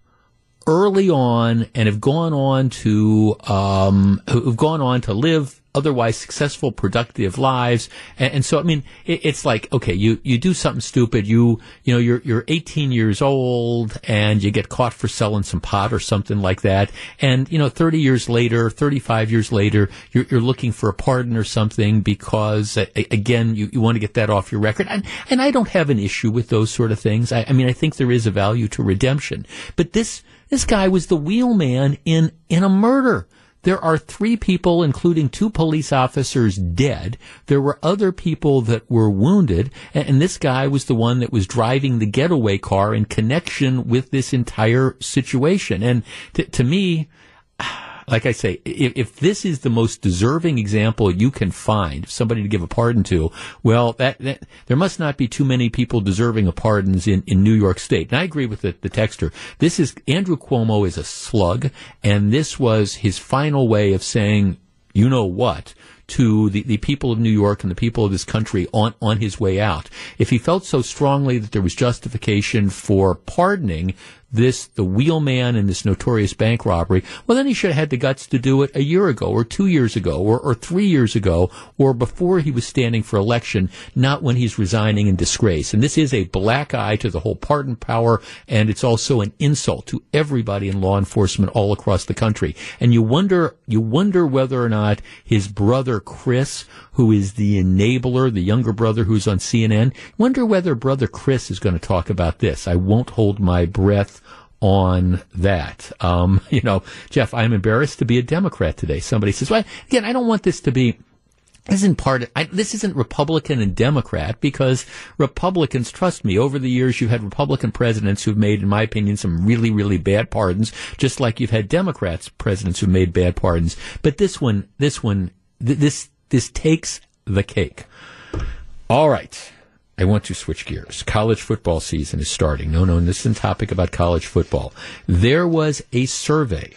early on and have gone on to um, who've gone on to live otherwise successful, productive lives. And, and so, I mean, it, it's like, okay, you, you do something stupid. You, you know, you're, you're 18 years old and you get caught for selling some pot or something like that. And, you know, 30 years later, 35 years later, you're, you're looking for a pardon or something because, uh, again, you, you want to get that off your record. And, and I don't have an issue with those sort of things. I, I mean, I think there is a value to redemption. But this, this guy was the wheelman in, in a murder. There are three people, including two police officers, dead. There were other people that were wounded, and, this guy was the one that was driving the getaway car in connection with this entire situation. And t- to me, like I say, if, if, this is the most deserving example you can find, somebody to give a pardon to, well, that, that, there must not be too many people deserving of pardons in, in New York State. And I agree with the, the texter. This is Andrew Cuomo is a slug, and this was his final way of saying, you know what, to the, the people of New York and the people of this country on, on his way out. If he felt so strongly that there was justification for pardoning this, the wheelman in this notorious bank robbery, well, then he should have had the guts to do it a year ago or two years ago or, or three years ago or before he was standing for election, not when he's resigning in disgrace. And this is a black eye to the whole pardon power, and it's also an insult to everybody in law enforcement all across the country. And you wonder, you wonder whether or not his brother Chris, who is the enabler, the younger brother who's on CNN, wonder whether brother Chris is going to talk about this. I won't hold my breath on that. Um, <laughs> you know, Jeff, I'm embarrassed to be a Democrat today. Somebody says, well, again, I don't want this to be this isn't part of, I, this isn't Republican and Democrat because Republicans, trust me, over the years you've had Republican presidents who've made, in my opinion, some really, really bad pardons, just like you've had Democrats presidents who've made bad pardons. But this one, this one, th- this, this takes the cake. All right. I want to switch gears. College football season is starting. No, no, this is a topic about college football. There was a survey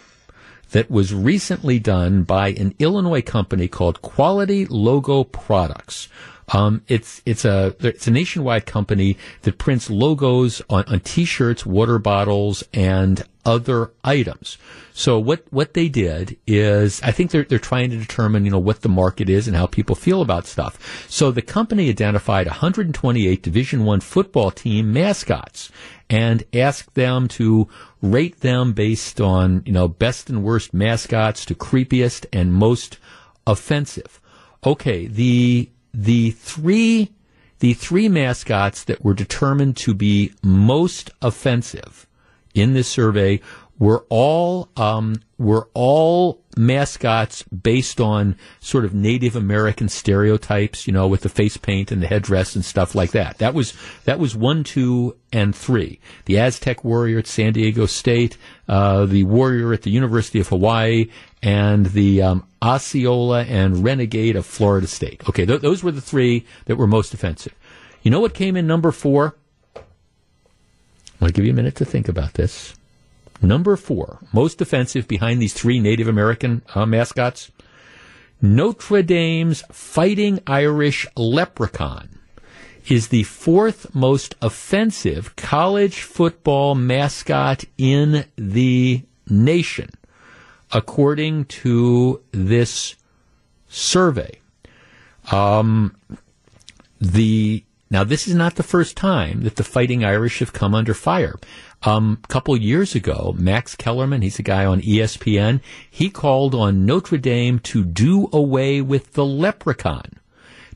that was recently done by an Illinois company called Quality Logo Products. Um, it's it's a it's a nationwide company that prints logos on, on T-shirts, water bottles, and other items. So what what they did is, I think they're they're trying to determine you know what the market is and how people feel about stuff. So the company identified 128 Division One football team mascots and asked them to rate them based on you know best and worst mascots to creepiest and most offensive. Okay, the the three the three mascots that were determined to be most offensive in this survey were all um, were all mascots based on sort of Native American stereotypes, you know, with the face paint and the headdress and stuff like that. That was that was one, two, and three. The Aztec warrior at San Diego State, uh, the warrior at the University of Hawaii, and the um, Osceola and Renegade of Florida State. Okay, th- those were the three that were most offensive. You know what came in number four? Going to give you a minute to think about this. Number four, most offensive behind these three Native American uh, mascots, Notre Dame's Fighting Irish Leprechaun is the fourth most offensive college football mascot in the nation, according to this survey. Um, the now, this is not the first time that the Fighting Irish have come under fire. Um, a couple years ago, Max Kellerman, he's a guy on ESPN, he called on Notre Dame to do away with the leprechaun,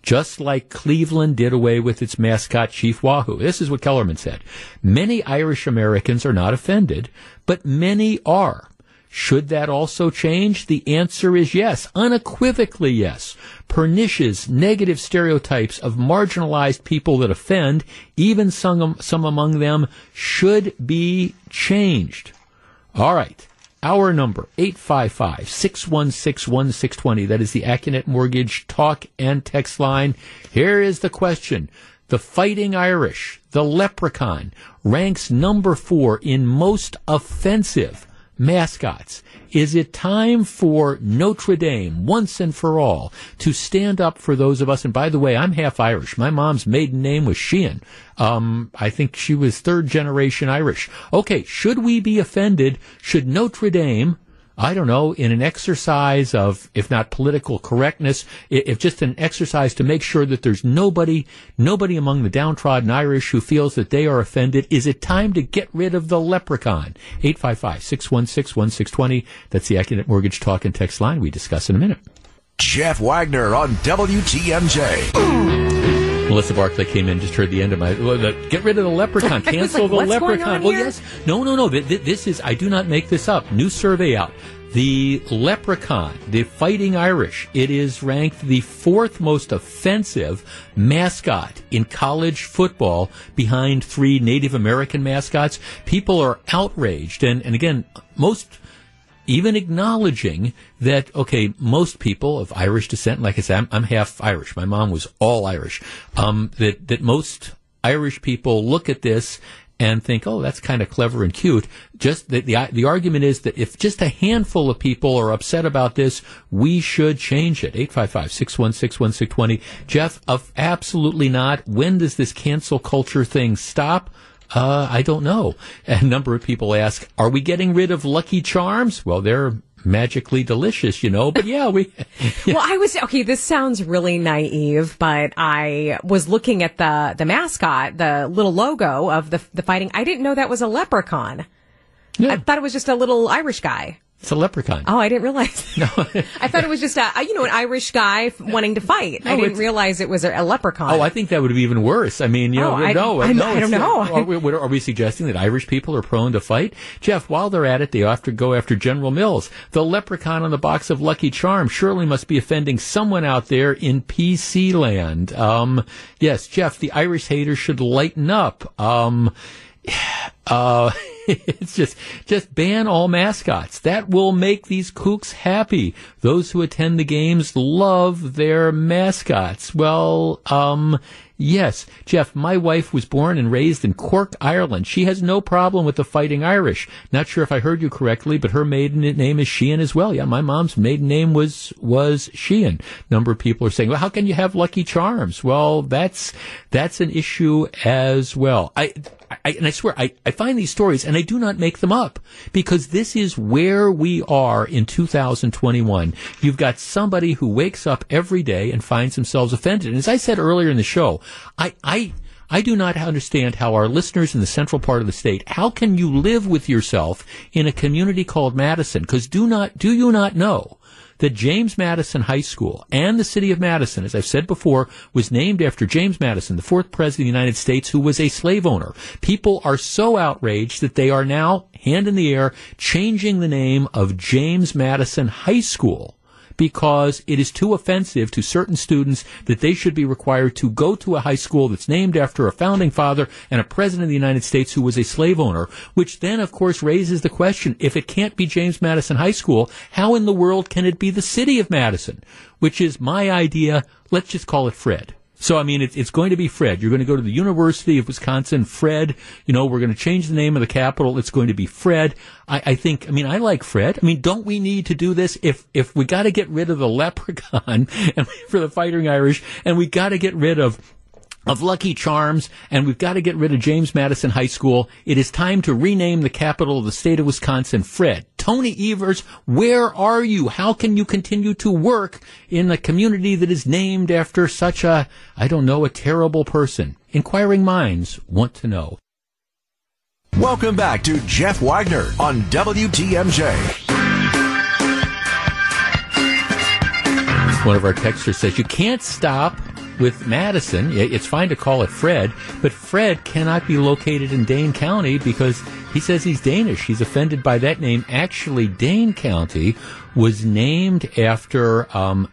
just like Cleveland did away with its mascot, Chief Wahoo. This is what Kellerman said. Many Irish Americans are not offended, but many are. Should that also change? The answer is yes, unequivocally yes. Pernicious, negative stereotypes of marginalized people that offend, even some, some among them, should be changed. All right. Our number, 855-616-1620. That is the Accunet Mortgage talk and text line. Here is the question. The Fighting Irish, the Leprechaun, ranks number four in most offensive mascots. Is it time for Notre Dame, once and for all, to stand up for those of us? And by the way, I'm half Irish. My mom's maiden name was Sheehan. Um, I think she was third generation Irish. Okay, should we be offended? Should Notre Dame, I don't know, in an exercise of, if not political correctness, if just an exercise to make sure that there's nobody, nobody among the downtrodden Irish who feels that they are offended, is it time to get rid of the leprechaun? 855-616-1620. That's the Accunet Mortgage Talk and Text line. We discuss in a minute. Jeff Wagner on WTMJ. Melissa Barclay came in, just heard the end of my. Get rid of the leprechaun. <laughs> Cancel like, the leprechaun. well, yes. No, no, no. Th- th- This is. I do not make this up. New survey out. The leprechaun, the fighting Irish, it is ranked the fourth most offensive mascot in college football behind three Native American mascots. People are outraged. And, and again, most even acknowledging that okay, most people of Irish descent, like I said, I'm, I'm half Irish. My mom was all Irish. Um, that that most Irish people look at this and think, oh, that's kind of clever and cute. Just the, the the argument is that if just a handful of people are upset about this, we should change it. 855-616-1620. Jeff, of absolutely not. When does this cancel culture thing stop? Uh, I don't know. <laughs> A number of people ask, are we getting rid of Lucky Charms? Well, they're magically delicious, you know, but yeah, we, <laughs> Well, I was okay. This sounds really naive, but I was looking at the the mascot, the little logo of the the fighting. I didn't know that was a leprechaun. yeah, I thought it was just a little Irish guy. It's a leprechaun. Oh, I didn't realize. <laughs> <laughs> No, I thought it was just a you know an Irish guy wanting to fight. I didn't realize it was a, a leprechaun. Oh, I think that would be even worse. I mean, you know, Oh, I- no, I'm- no, I don't know. Are we, are we suggesting that Irish people are prone to fight? Jeff, while they're at it, they have to go after General Mills. The leprechaun on the box of Lucky Charms surely must be offending someone out there in PC land. Um, yes, Jeff, the Irish haters should lighten up. Um, uh, <laughs> it's just just ban all mascots. That will make these kooks happy. Those who attend the games love their mascots. Well, um, yes, Jeff. My wife was born and raised in Cork, Ireland. She has no problem with the Fighting Irish. Not sure if I heard you correctly, but her maiden name is Sheehan as well. Yeah, my mom's maiden name was was Sheehan. Number of people are saying, "Well, how can you have Lucky Charms?" Well, that's that's an issue as well. I I, and I swear, I, I find these stories and I do not make them up because this is where we are in 2021. You've got somebody who wakes up every day and finds themselves offended. And as I said earlier in the show, I, I, I do not understand how our listeners in the central part of the state, how can you live with yourself in a community called Madison? Because do not, do you not know that James Madison High School and the city of Madison, as I've said before, was named after James Madison, the fourth president of the United States, who was a slave owner. People are so outraged that they are now, hand in the air, changing the name of James Madison High School because it is too offensive to certain students that they should be required to go to a high school that's named after a founding father and a president of the United States who was a slave owner, which then, of course, raises the question, if it can't be James Madison High School, how in the world can it be the city of Madison? Which is my idea, let's just call it Fred. So, I mean, it's, it's going to be Fred. You're going to go to the University of Wisconsin, Fred. You know, we're going to change the name of the capital. It's going to be Fred. I, I think, I mean, I like Fred. I mean, don't we need to do this? If, if we got to get rid of the <laughs> leprechaun and for the fighting Irish and we got to get rid of of Lucky Charms, and we've got to get rid of James Madison High School. It is time to rename the capital of the state of Wisconsin, Fred. Tony Evers, where are you? How can you continue to work in a community that is named after such a, I don't know, a terrible person? Inquiring minds want to know. Welcome back to Jeff Wagner on WTMJ. One of our texters says you can't stop with Madison. It's fine to call it Fred, but Fred cannot be located in Dane County because He says he's Danish. He's offended by that name. Actually, Dane County was named after um,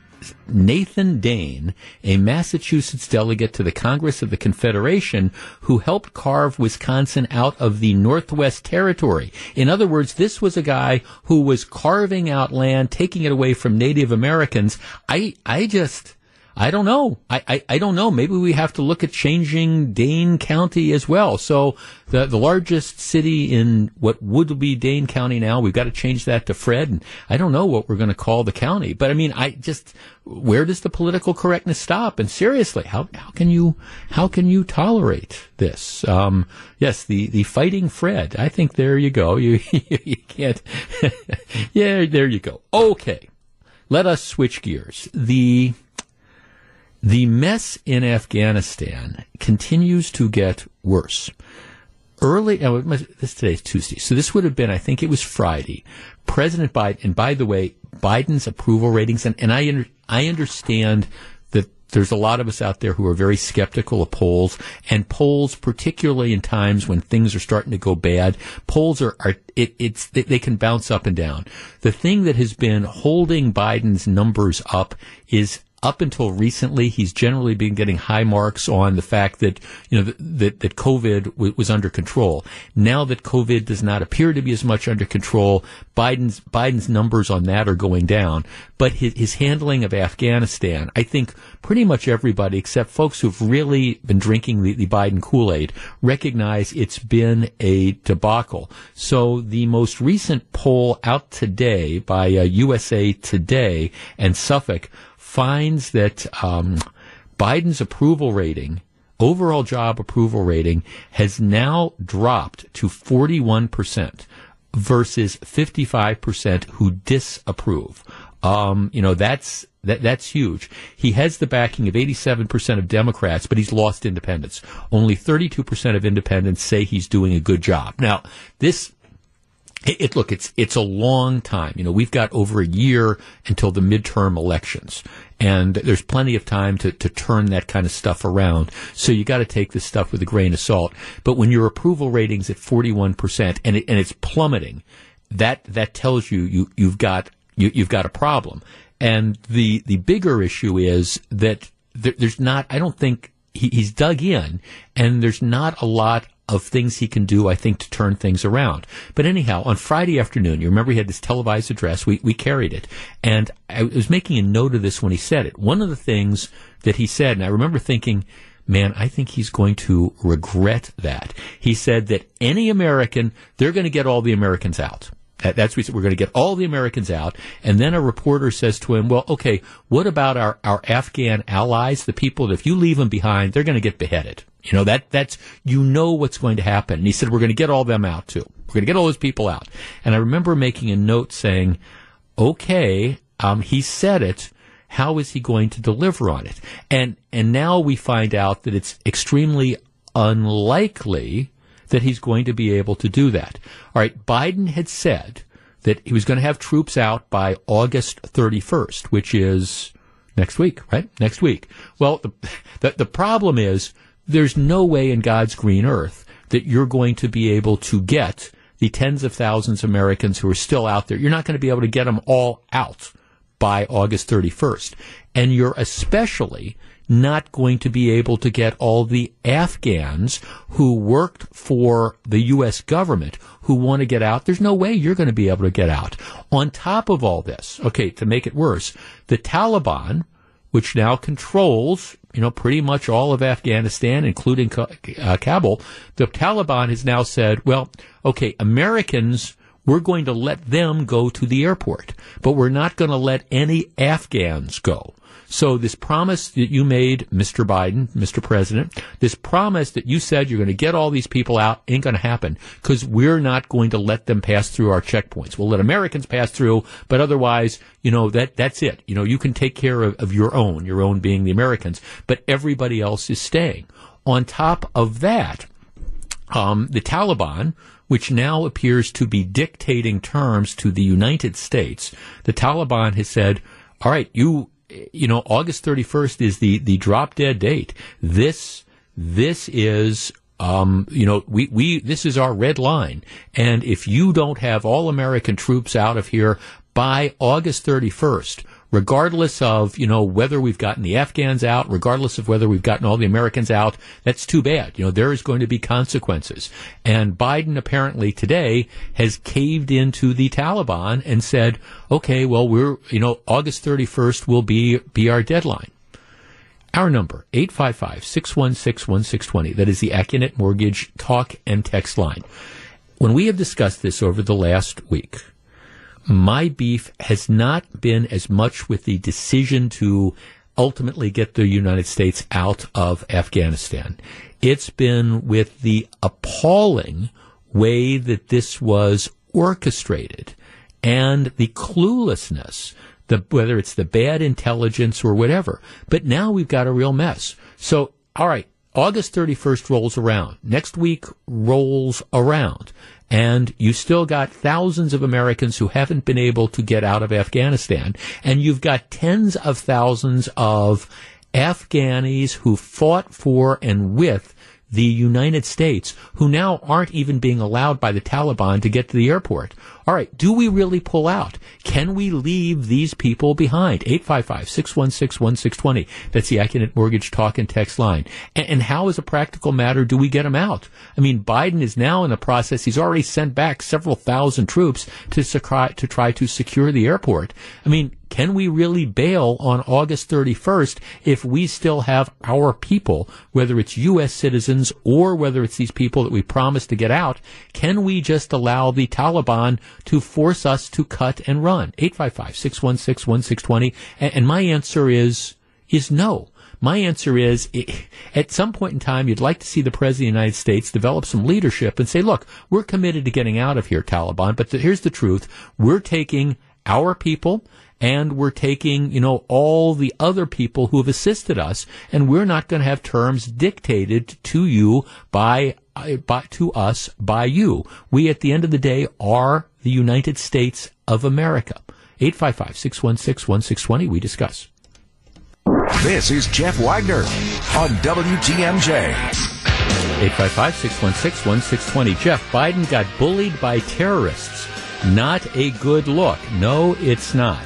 Nathan Dane, a Massachusetts delegate to the Congress of the Confederation who helped carve Wisconsin out of the Northwest Territory. In other words, this was a guy who was carving out land, taking it away from Native Americans. I, I just, I don't know. I, I, I don't know. Maybe we have to look at changing Dane County as well. So the the largest city in what would be Dane County now, we've got to change that to Fred. And I don't know what we're going to call the county. But I mean, I just where does the political correctness stop? And seriously, how how can you how can you tolerate this? Um, yes, the the fighting Fred. I think there you go. <laughs> You you can't. <laughs> yeah, there you go. Okay, let us switch gears. The the mess in Afghanistan continues to get worse. Early, oh, this today's Tuesday, so this would have been, I think it was Friday. President Biden, and by the way, Biden's approval ratings, and, and I I understand that there's a lot of us out there who are very skeptical of polls, and polls, particularly in times when things are starting to go bad, polls are, are it, it's they, they can bounce up and down. The thing that has been holding Biden's numbers up is up until recently, he's generally been getting high marks on the fact that you know that that, COVID w- was under control. Now that COVID does not appear to be as much under control, Biden's Biden's numbers on that are going down. But his, his handling of Afghanistan, I think, pretty much everybody except folks who've really been drinking the, the Biden Kool Aid recognize it's been a debacle. So the most recent poll out today by uh, USA Today and Suffolk finds that um, Biden's approval rating, overall job approval rating, has now dropped to 41% versus 55% who disapprove. Um, you know, that's that, that's huge. He has the backing of 87% of Democrats, but he's lost independents. Only 32% of independents say he's doing a good job. Now, this it, it look it's it's a long time. You know, we've got over a year until the midterm elections, and there's plenty of time to to turn that kind of stuff around. So you got to take this stuff with a grain of salt. But when your approval ratings at 41 percent and it, and it's plummeting, that that tells you you you've got you, you've got a problem. And the the bigger issue is that there, there's not. I don't think he, he's dug in, and there's not a lot of things he can do, I think, to turn things around. But anyhow, on Friday afternoon, you remember he had this televised address. We, we carried it. And I was making a note of this when he said it. One of the things that he said, and I remember thinking, man, I think he's going to regret that. He said that any American, they're going to get all the Americans out. That's what. We're going to get all the Americans out. And then a reporter says to him, well, okay, what about our, our Afghan allies, the people that if you leave them behind, they're going to get beheaded. You know, that, that's, you know what's going to happen. And he said, we're going to get all them out too. We're going to get all those people out. And I remember making a note saying, okay, um, he said it. How is he going to deliver on it? And, and now we find out that it's extremely unlikely that he's going to be able to do that. All right. Biden had said that he was going to have troops out by August 31st, which is next week, right? Next week. Well, the, <laughs> the, the problem is there's no way in God's green earth that you're going to be able to get the tens of thousands of Americans who are still out there. You're not going to be able to get them all out by August 31st. And you're especially not going to be able to get all the Afghans who worked for the U.S. government who want to get out. There's no way you're going to be able to get out. On top of all this, okay, to make it worse, the Taliban, which now controls, you know, pretty much all of Afghanistan, including uh, Kabul, the Taliban has now said, well, okay, Americans, we're going to let them go to the airport, but we're not going to let any Afghans go. So this promise that you made, Mr. Biden, Mr. President, this promise that you said you're going to get all these people out ain't going to happen because we're not going to let them pass through our checkpoints. We'll let Americans pass through, but otherwise, you know, that, that's it. You know, you can take care of, of your own, your own being the Americans, but everybody else is staying. On top of that, um, the Taliban, which now appears to be dictating terms to the United States, the Taliban has said, all right, you, you know, August 31st is the, the drop dead date. This, this is Um, you know, we, we, this is our red line. And if you don't have all American troops out of here by August 31st, regardless of, you know, whether we've gotten the Afghans out, regardless of whether we've gotten all the Americans out, that's too bad. You know, there is going to be consequences. And Biden apparently today has caved into the Taliban and said, okay, well, we're, you know, August 31st will be, be our deadline. Our number, 855-616-1620. That is the Accunet Mortgage talk and text line. When we have discussed this over the last week, my beef has not been as much with the decision to ultimately get the United States out of Afghanistan. It's been with the appalling way that this was orchestrated and the cluelessness, the, whether it's the bad intelligence or whatever. But now we've got a real mess. So, all right, August 31st rolls around. Next week rolls around. And you still got thousands of Americans who haven't been able to get out of Afghanistan. And you've got tens of thousands of Afghanis who fought for and with the United States who now aren't even being allowed by the Taliban to get to the airport. All right, do we really pull out? Can we leave these people behind? 855-616-1620. That's the Accunet Mortgage Talk and Text line. And, and how, as a practical matter, do we get them out? I mean, Biden is now in the process. He's already sent back several thousand troops to, to try to secure the airport. I mean, can we really bail on August 31st if we still have our people, whether it's U.S. citizens or whether it's these people that we promised to get out? Can we just allow the Taliban to force us to cut and run? 855-616-1620. And, and my answer is, is no. My answer is, at some point in time, you'd like to see the President of the United States develop some leadership and say, look, we're committed to getting out of here, Taliban, but the, here's the truth. We're taking our people and we're taking, you know, all the other people who have assisted us, and we're not going to have terms dictated to you by, Uh, by, to us by you. We, at the end of the day, are the United States of America. 855-616-1620, we discuss. This is Jeff Wagner on WTMJ. 855-616-1620. Jeff, Biden got bullied by terrorists. Not a good look. No, it's not.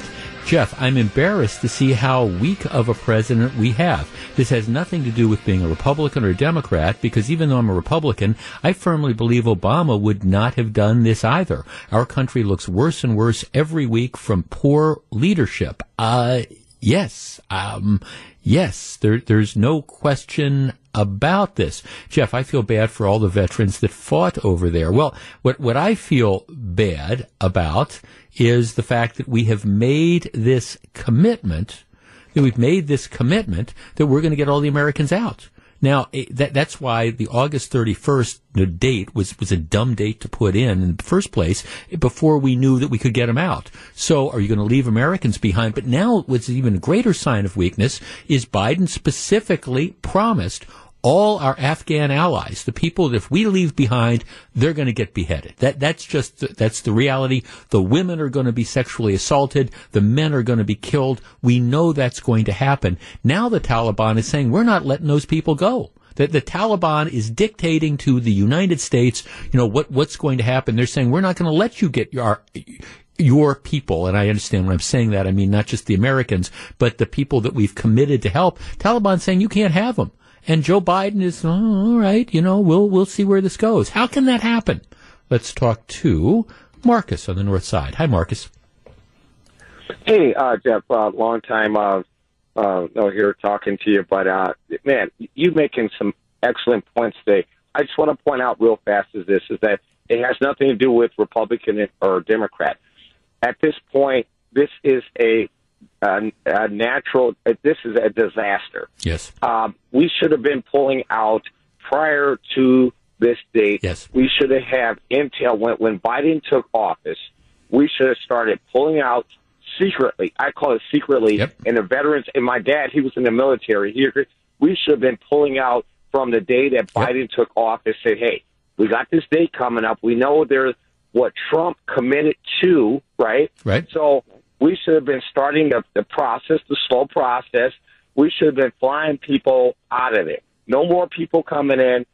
Jeff, I'm embarrassed to see how weak of a president we have. This has nothing to do with being a Republican or a Democrat, because even though I'm a Republican, I firmly believe Obama would not have done this either. Our country looks worse and worse every week from poor leadership. Uh, yes, um, yes, there, there's no question about this. Jeff, I feel bad for all the veterans that fought over there. Well, what, what I feel bad about is the fact that we have made this commitment, that we've made this commitment that we're going to get all the Americans out. Now, eh, that, that's why the August 31st date was, was a dumb date to put in in the first place before we knew that we could get them out. So are you going to leave Americans behind? But now what's even greater sign of weakness is Biden specifically promised all our Afghan allies, the people that if we leave behind, they're going to get beheaded. That, that's just, that's the reality. The women are going to be sexually assaulted. The men are going to be killed. We know that's going to happen. Now the Taliban is saying we're not letting those people go. That the Taliban is dictating to the United States, you know, what, what's going to happen. They're saying we're not going to let you get your, your people, and I understand when I'm saying that, I mean not just the Americans, but the people that we've committed to help. Taliban saying you can't have them. And Joe Biden is, oh, all right, you know, we'll, we'll see where this goes. How can that happen? Let's talk to Marcus on the north side. Hi, Marcus. Hey, uh, Jeff, uh, long time uh, uh, no here talking to you, but uh, man, you making some excellent points today. I just want to point out real fast is this is that it has nothing to do with Republican or Democrat. At this point, this is a a, a natural. This is a disaster. Yes. Um, we should have been pulling out prior to this date. Yes. We should have had intel when when Biden took office. We should have started pulling out secretly. I call it secretly. Yep. And the veterans and my dad, he was in the military. He we should have been pulling out from the day that Biden took office. Said, hey, we got this date coming up. We know there's what Trump committed to, right? Right. So we should have been starting the, the process, the slow process. We should have been flying people out of it. No more people coming in.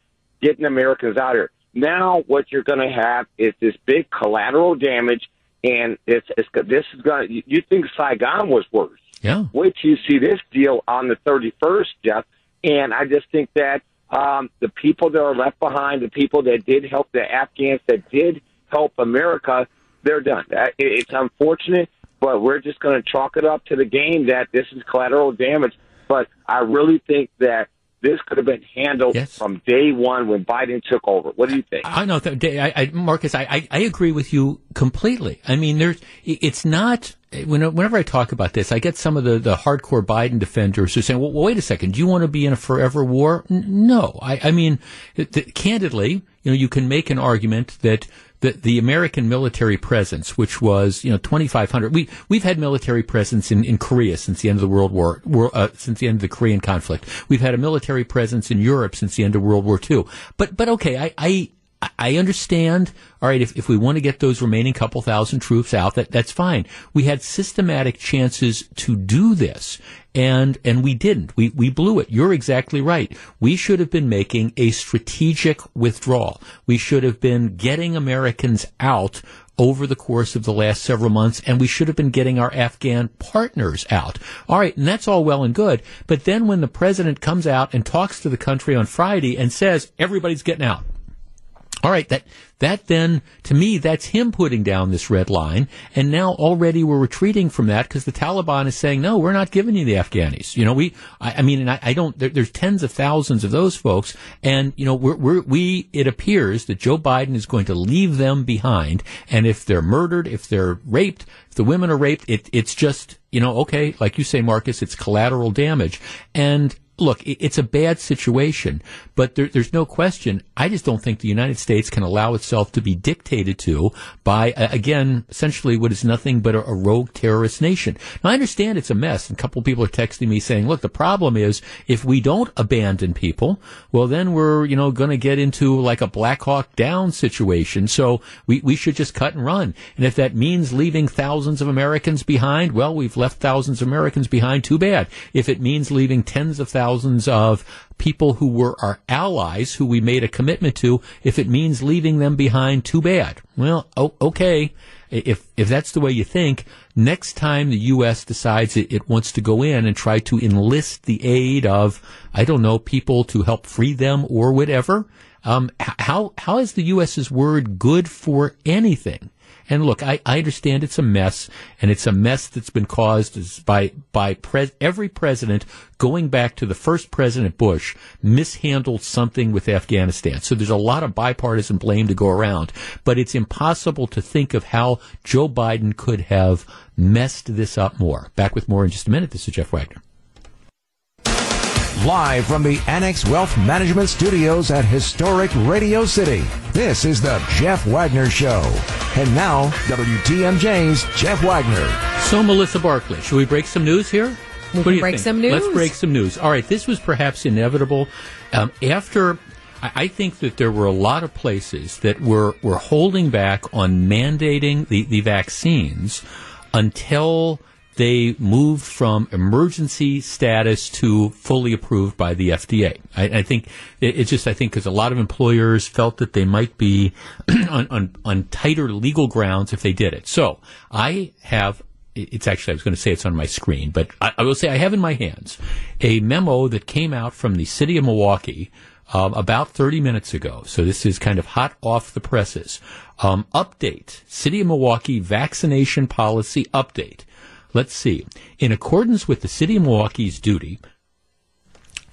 getting Americans out here. Now, what you're going to have is this big collateral damage, and it's, it's this is going. to You think Saigon was worse? Yeah. Wait till you see this deal on the 31st, Jeff. And I just think that um, the people that are left behind, the people that did help the Afghans, that did help America, they're done. It- It's unfortunate, but we're just going to chalk it up to the game that this is collateral damage. But I really think that this could have been handled from day one when Biden took over. What do you think? I know, that, I, I, Marcus. I, I, I agree with you completely. I mean, there's, it's not. Whenever I talk about this, I get some of the, the hardcore Biden defenders who are saying, "Well, wait a second. Do you want to be in a forever war?" N- No. I, I mean, the, candidly, you know, you can make an argument that the, the American military presence, which was you know 2,500, we we've had military presence in, in Korea since the end of the World War, uh, since the end of the Korean conflict. We've had a military presence in Europe since the end of World War II. But but okay, I. I I understand. All right, if, if we want to get those remaining couple thousand troops out, that that's fine. We had systematic chances to do this, and and we didn't. We we blew it. You're exactly right. We should have been making a strategic withdrawal. We should have been getting Americans out over the course of the last several months, and we should have been getting our Afghan partners out. All right, and that's all well and good. But then when the president comes out and talks to the country on Friday and says everybody's getting out. All right, that that then to me that's him putting down this red line, and now already we're retreating from that because the Taliban is saying no, we're not giving you the Afghanis. You know, we, I, I mean, and I, I don't. There, there's tens of thousands of those folks, and you know, we're, we're we. It appears that Joe Biden is going to leave them behind, and if they're murdered, if they're raped, if the women are raped, it, it's just you know, okay, like you say, Marcus, it's collateral damage, and look, it's a bad situation, but there, there's no question. I just don't think the United States can allow itself to be dictated to by, again, essentially what is nothing but a, a rogue terrorist nation. Now, I understand it's a mess, and a couple people are texting me saying, look, the problem is if we don't abandon people, well, then we're, you know, going to get into like a Black Hawk Down situation. So we, we should just cut and run. And if that means leaving thousands of Americans behind, well, we've left thousands of Americans behind. Too bad. If it means leaving tens of thousands of people who were our allies, who we made a commitment to, if it means leaving them behind, too bad. Well, okay. If if that's the way you think, next time the U.S. decides it, it wants to go in and try to enlist the aid of, I don't know, people to help free them or whatever, um, how how is the U.S.'s word good for anything? And look, I, I understand it's a mess, and it's a mess that's been caused by by every president going back to the first President Bush mishandled something with Afghanistan. So there's a lot of bipartisan blame to go around, but it's impossible to think of how Joe Biden could have messed this up more. Back with more in just a minute. This is Jeff Wagner. Live from the Annex Wealth Management Studios at historic Radio City, this is the Jeff Wagner Show. And now, WTMJ's Jeff Wagner. So, Melissa Barkley, should we break some news here? We What can do you break think? some news. Let's break some news. All right, this was perhaps inevitable. Um, after, I I think that there were a lot of places that were, were holding back on mandating the, the vaccines until they moved from emergency status to fully approved by the FDA. I, I think it, it's just I think because a lot of employers felt that they might be <clears throat> on, on on tighter legal grounds if they did it. So I have. It's actually, I was going to say it's on my screen, but I, I will say I have in my hands a memo that came out from the city of Milwaukee um, about 30 minutes ago. So this is kind of hot off the presses. Um, update City of Milwaukee vaccination policy update. Let's see. In accordance with the City of Milwaukee's duty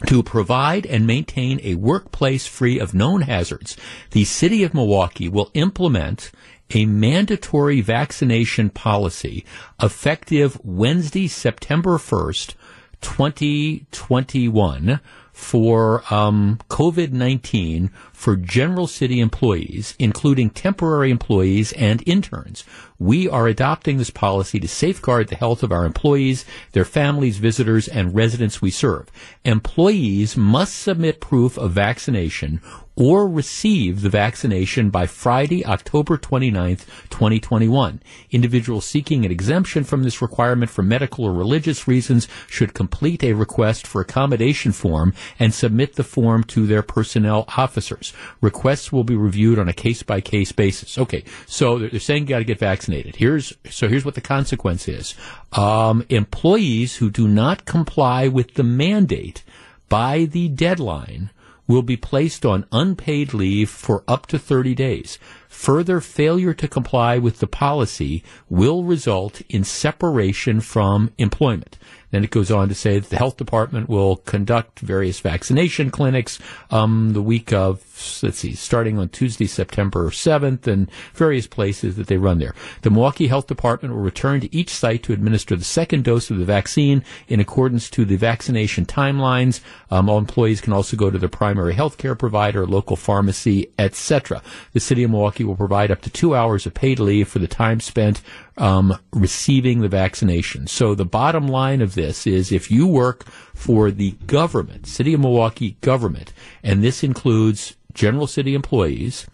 to provide and maintain a workplace free of known hazards, the City of Milwaukee will implement a mandatory vaccination policy effective Wednesday, September 1st, 2021 for um, COVID 19 for general city employees, including temporary employees and interns. We are adopting this policy to safeguard the health of our employees, their families, visitors, and residents we serve. Employees must submit proof of vaccination or receive the vaccination by Friday, October 29th, 2021. Individuals seeking an exemption from this requirement for medical or religious reasons should complete a request for accommodation form and submit the form to their personnel officers. Requests will be reviewed on a case by case basis. Okay, so they're they're saying you got to get vaccinated. Here's so here's what the consequence is: um, employees who do not comply with the mandate by the deadline will be placed on unpaid leave for up to 30 days. Further failure to comply with the policy will result in separation from employment. Then it goes on to say that the health department will conduct various vaccination clinics um, the week of, let's see, starting on Tuesday, September 7th, and various places that they run there. The Milwaukee Health Department will return to each site to administer the second dose of the vaccine in accordance to the vaccination timelines. Um, all employees can also go to their primary health care provider, local pharmacy, etc. The city of Milwaukee will provide up to two hours of paid leave for the time spent um, receiving the vaccination. So the bottom line of this is if you work for the government, City of Milwaukee government, and this includes general city employees,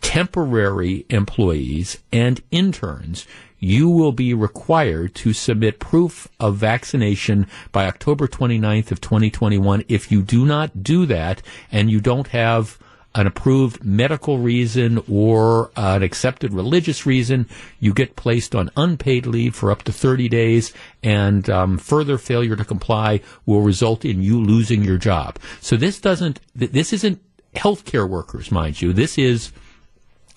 temporary employees, and interns, you will be required to submit proof of vaccination by October 29th of 2021. If you do not do that and you don't have an approved medical reason or an accepted religious reason, you get placed on unpaid leave for up to 30 days, and um, further failure to comply will result in you losing your job. So this doesn't, th- this isn't healthcare workers, mind you. This is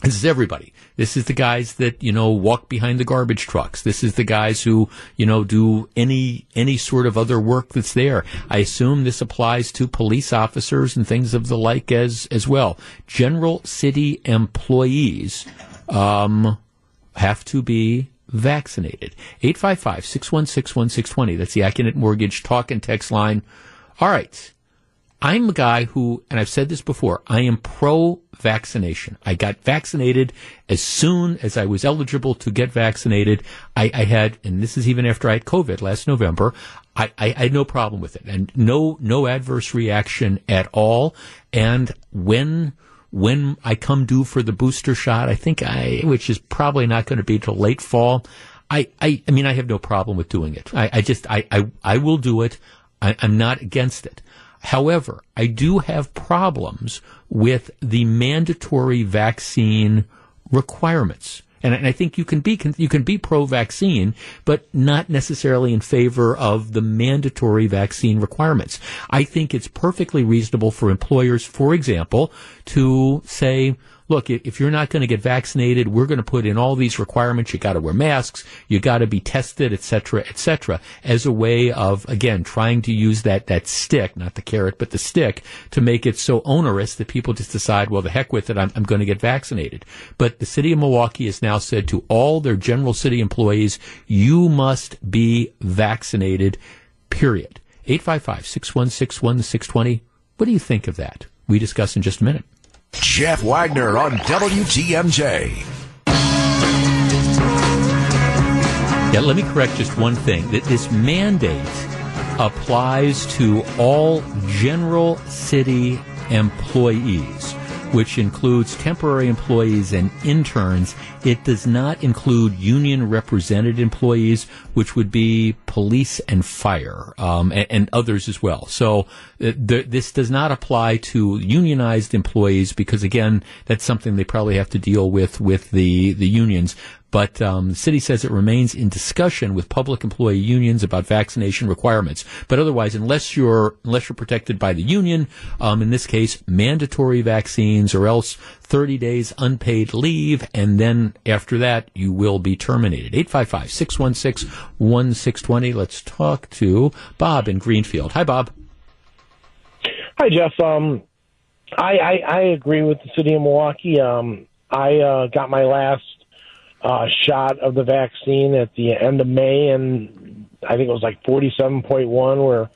this is everybody. This is the guys that, you know, walk behind the garbage trucks. This is the guys who, you know, do any, any sort of other work that's there. I assume this applies to police officers and things of the like as, as well. General city employees, um, have to be vaccinated. 855-616-1620. That's the Accunet Mortgage talk and text line. All right. I'm a guy who, and I've said this before, I am pro vaccination. I got vaccinated as soon as I was eligible to get vaccinated. I, I had, and this is even after I had COVID last November, I, I, I had no problem with it and no, no adverse reaction at all. And when, when I come due for the booster shot, I think I, which is probably not going to be till late fall. I, I, I mean, I have no problem with doing it. I, I just, I, I, I will do it. I, I'm not against it. However, I do have problems with the mandatory vaccine requirements. And, I think you can be you can be pro-vaccine, but not necessarily in favor of the mandatory vaccine requirements. I think it's perfectly reasonable for employers, for example, to say, look, if you're not going to get vaccinated, we're going to put in all these requirements. You got to wear masks. You got to be tested, et cetera, et cetera, as a way of, again, trying to use that, that stick, not the carrot, but the stick to make it so onerous that people just decide, well, the heck with it. I'm, I'm going to get vaccinated. But the city of Milwaukee has now said to all their general city employees, you must be vaccinated, period. 855-616-1620. What do you think of that? We discuss in just a minute. Jeff Wagner on WTMJ. Yeah, let me correct just one thing. That this mandate applies to all general city employees, which includes temporary employees and interns. It does not include union represented employees, which would be police and fire, um, and, and others as well. So uh, th- this does not apply to unionized employees because, again, that's something they probably have to deal with with the the unions. But um, the city says it remains in discussion with public employee unions about vaccination requirements. But otherwise, unless you're unless you're protected by the union, um, in this case, mandatory vaccines, or else 30 days unpaid leave, and then after that, you will be terminated. 855-616-1620. Let's talk to Bob in Greenfield. Hi, Bob. Hi, Jeff. Um, I, I I agree with the city of Milwaukee. Um, I uh, got my last uh, shot of the vaccine at the end of May, and I think it was like forty-seven point one were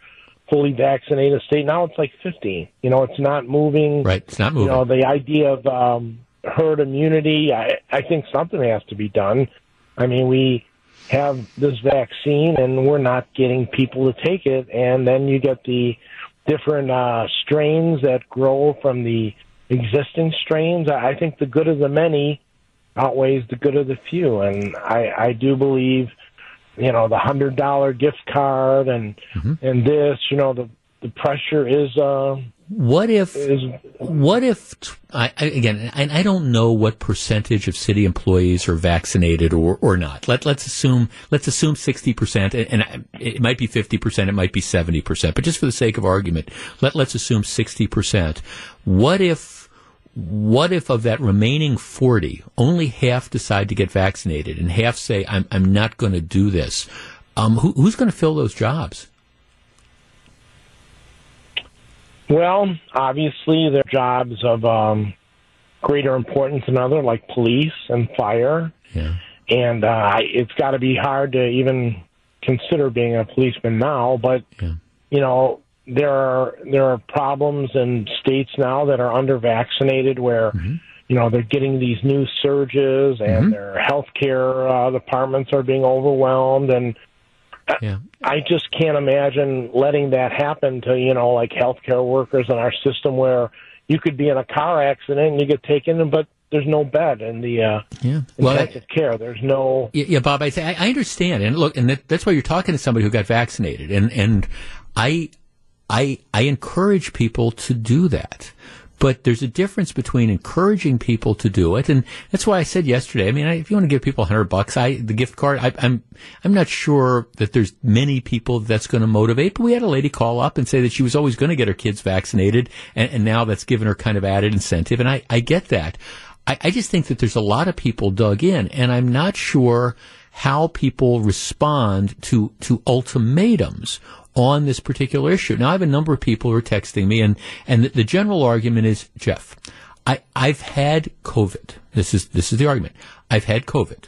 fully vaccinated state. Now it's like fifty. You know, it's not moving. Right, it's not moving. You know, the idea of um, herd immunity. I I think something has to be done. I mean, we have this vaccine, and we're not getting people to take it, and then you get the different uh, strains that grow from the existing strains. I I think the good of the many outweighs the good of the few, and I, I do believe, you know, the hundred dollar gift card and and this, you know, the the pressure is. Uh, What if? is What if? I, I, again, I, I don't know what percentage of city employees are vaccinated or, or not. Let Let's assume let's assume sixty percent, and, and it might be fifty percent, it might be seventy percent, but just for the sake of argument, let Let's assume sixty percent. What if? What if of that remaining forty, only half decide to get vaccinated, and half say, "I'm I'm not going to do this." Um, who, who's going to fill those jobs? Well, obviously, there are jobs of um, greater importance than other, like police and fire. Yeah. And uh, it's got to be hard to even consider being a policeman now. But you know, there are there are problems in states now that are under vaccinated where. You know they're getting these new surges, and their healthcare uh, departments are being overwhelmed, and Yeah. I just can't imagine letting that happen to you know like healthcare workers in our system where you could be in a car accident and you get taken, but there's no bed in the uh, Yeah. Well, I- intensive care. There's no. Yeah, yeah, Bob, I, say, I I understand, and look, and that, that's why you're talking to somebody who got vaccinated, and and I, I, I encourage people to do that. But there's a difference between encouraging people to do it, and that's why I said yesterday. I mean, I, if you want to give people hundred bucks, I the gift card. I, I'm I'm not sure that there's many people that's going to motivate. But we had a lady call up and say that she was always going to get her kids vaccinated, and, and now that's given her kind of added incentive, and I I get that. I, I just think that there's a lot of people dug in, and I'm not sure how people respond to to ultimatums on this particular issue. Now, I have a number of people who are texting me, and and the, the general argument is, Jeff, I I've had COVID. This is this is the argument. I've had COVID.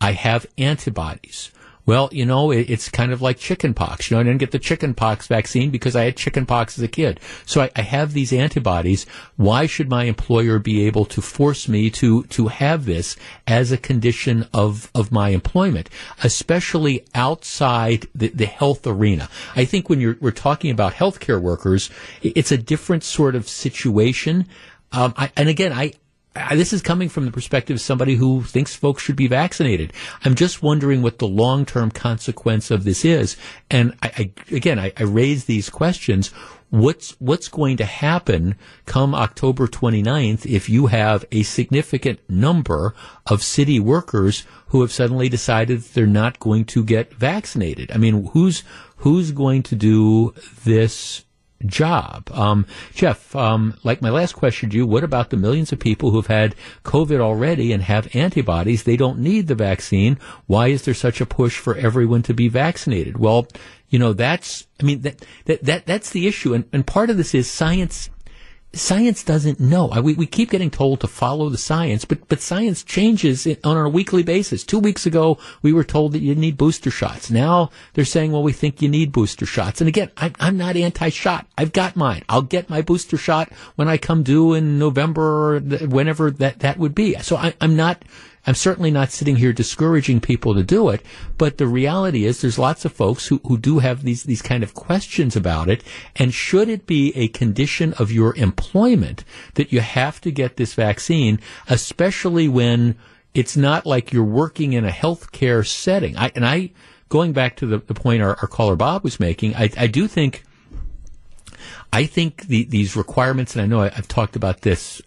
I have antibodies. Well, you know, it, it's kind of like chicken pox. You know, I didn't get the chicken pox vaccine because I had chicken pox as a kid. So I, I have these antibodies. Why should my employer be able to force me to, to have this as a condition of, of my employment, especially outside the, the health arena? I think when you're, we're talking about healthcare workers, it's a different sort of situation. Um, I, and again, I, I, this is coming from the perspective of somebody who thinks folks should be vaccinated. I'm just wondering what the long term consequence of this is. And I, I again, I, I raise these questions. What's what's going to happen come October 29th if you have a significant number of city workers who have suddenly decided they're not going to get vaccinated? I mean, who's who's going to do this job. Um, Jeff, um, like my last question to you, what about the millions of people who've had COVID already and have antibodies? They don't need the vaccine. Why is there such a push for everyone to be vaccinated? Well, you know, that's, I mean, that, that, that that's the issue. And, and part of this is science science doesn't know. I- We, we keep getting told to follow the science, but, but science changes on a weekly basis. Two weeks ago, we were told that you need booster shots. Now they're saying, well, we think you need booster shots. And again, I'm, I'm not anti-shot. I've got mine. I'll get my booster shot when I come due in November or whenever that, that would be. So I, I'm not, I'm certainly not sitting here discouraging people to do it, but the reality is there's lots of folks who, who do have these, these kind of questions about it. And should it be a condition of your employment that you have to get this vaccine, especially when it's not like you're working in a healthcare setting? I, and I, going back to the, the point our, our caller Bob was making, I, I do think I think the, these requirements, and I know I, I've talked about this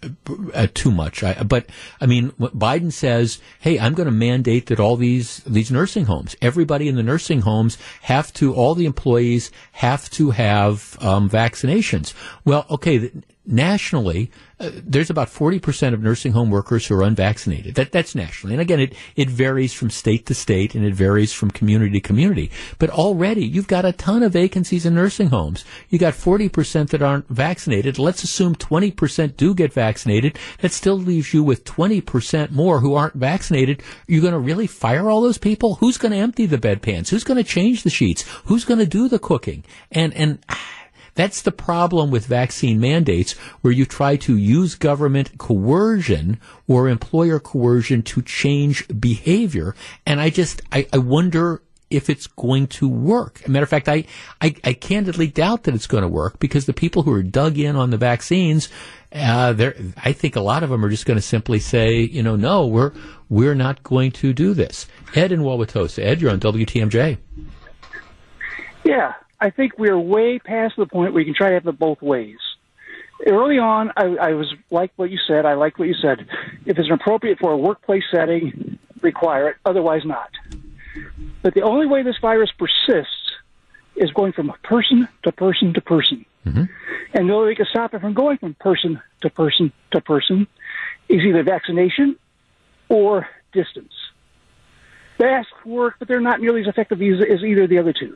uh, too much, I, but I mean, Biden says, "Hey, I'm going to mandate that all these these nursing homes, everybody in the nursing homes, have to, all the employees have to have um, vaccinations." Well, okay, nationally, there's about 40% of nursing home workers who are unvaccinated. That, that's nationally. And again, it, it varies from state to state and it varies from community to community. But already you've got a ton of vacancies in nursing homes. You got 40% that aren't vaccinated. Let's assume 20% do get vaccinated. That still leaves you with 20% more who aren't vaccinated. You're going to really fire all those people? Who's going to empty the bedpans? Who's going to change the sheets? Who's going to do the cooking? And, and, ah, that's the problem with vaccine mandates where you try to use government coercion or employer coercion to change behavior. And I just, I, I wonder if it's going to work. As a matter of fact, I, I, I candidly doubt that it's going to work because the people who are dug in on the vaccines, uh, I think a lot of them are just going to simply say, you know, no, we're, we're not going to do this. Ed in Wauwatosa. Ed, you're on WTMJ. Yeah, I think we're way past the point where you can try to have it both ways. Early on, I, I was like what you said. I like what you said. If it's appropriate for a workplace setting, require it. Otherwise, not. But the only way this virus persists is going from person to person to person. Mm-hmm. And the only way we can stop it from going from person to person to person is either vaccination or distance. Masks work, but they're not nearly as effective as, as either of the other two.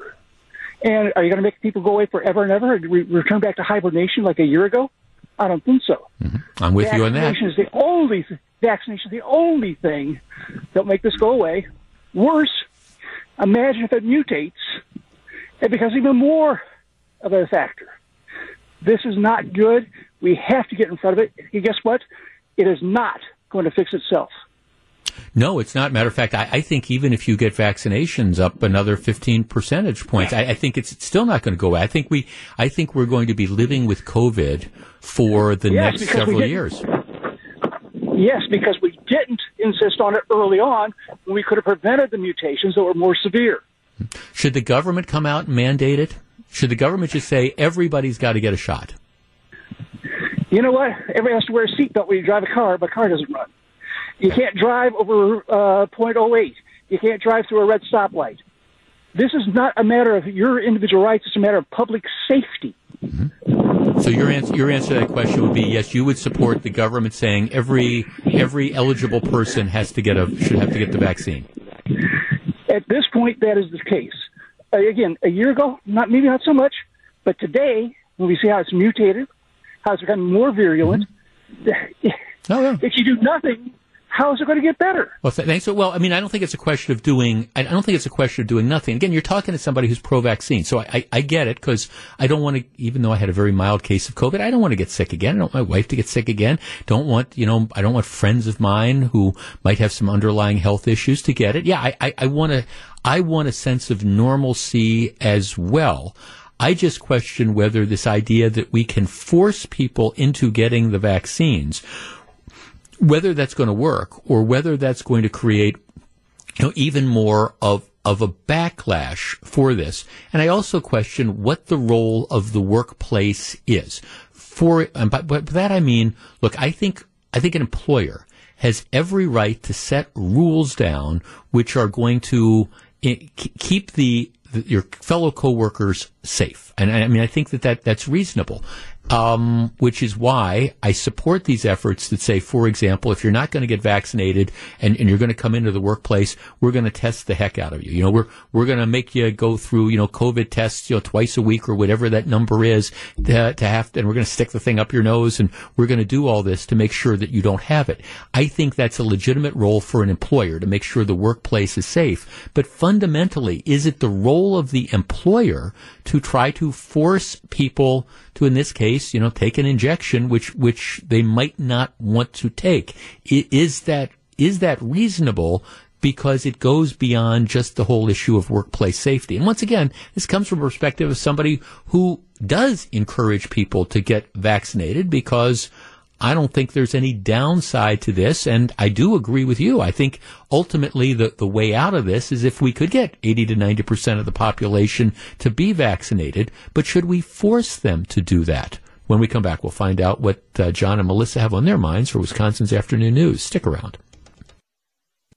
And are you going to make people go away forever and ever and re- return back to hibernation like a year ago? I don't think so. Mm-hmm. I'm with you on that. Vaccination is the only th- vaccination is the only thing that'll make this go away. Worse, imagine if it mutates and becomes even more of a factor. This is not good. We have to get in front of it. And guess what? It is not going to fix itself. No, it's not. Matter of fact, I, I think even if you get vaccinations up another 15 percentage points, I, I think it's still not going to go away. I think we, I think we're going to be living with COVID for the Yes, next several years. Yes, because we didn't insist on it early on when we could have prevented the mutations that were more severe. Should the government come out and mandate it? Should the government just say everybody's got to get a shot? You know what? Everybody has to wear a seatbelt when you drive a car, but a car doesn't run. You can't drive over uh, .08. You can't drive through a red stoplight. This is not a matter of your individual rights. It's a matter of public safety. So your answer, your answer to that question would be yes. You would support the government saying every every eligible person has to get a should have to get the vaccine. At this point, that is the case. Uh, again, a year ago, not maybe not so much, but today, when we see how it's mutated, how it's become more virulent, <laughs> if you do nothing, how is it going to get better? Well, th- thanks. Well, I mean, I don't think it's a question of doing. I don't think it's a question of doing nothing. Again, you're talking to somebody who's pro-vaccine, so I, I, I get it because I don't want to. Even though I had a very mild case of COVID, I don't want to get sick again. I don't want my wife to get sick again. Don't want you know. I don't want friends of mine who might have some underlying health issues to get it. Yeah, I, I, I want to. I want a sense of normalcy as well. I just question whether this idea that we can force people into getting the vaccines whether that's going to work or whether that's going to create you know even more of of a backlash for this. And i also question what the role of the workplace is. For and by, by that i mean look i think i think an employer has every right to set rules down which are going to eh, keep the, your fellow coworkers safe. And I, I mean i think that, that that's reasonable um, which is why I support these efforts that say, for example, if you're not going to get vaccinated and, and you're going to come into the workplace, we're going to test the heck out of you. You know, we're we're going to make you go through, you know, COVID tests, you know, twice a week or whatever that number is to, to have, and we're going to stick the thing up your nose, and we're going to do all this to make sure that you don't have it. I think that's a legitimate role for an employer to make sure the workplace is safe. But fundamentally, is it the role of the employer to try to force people to, in this case, you know, take an injection which which they might not want to take? Is that is that reasonable? Because it goes beyond just the whole issue of workplace safety. And once again, this comes from a perspective of somebody who does encourage people to get vaccinated because I don't think there's any downside to this, and I do agree with you. I think ultimately the, the way out of this is if we could get 80 to 90 percent of the population to be vaccinated, but should we force them to do that? When we come back, we'll find out what uh, John and Melissa have on their minds for Wisconsin's Afternoon News. Stick around.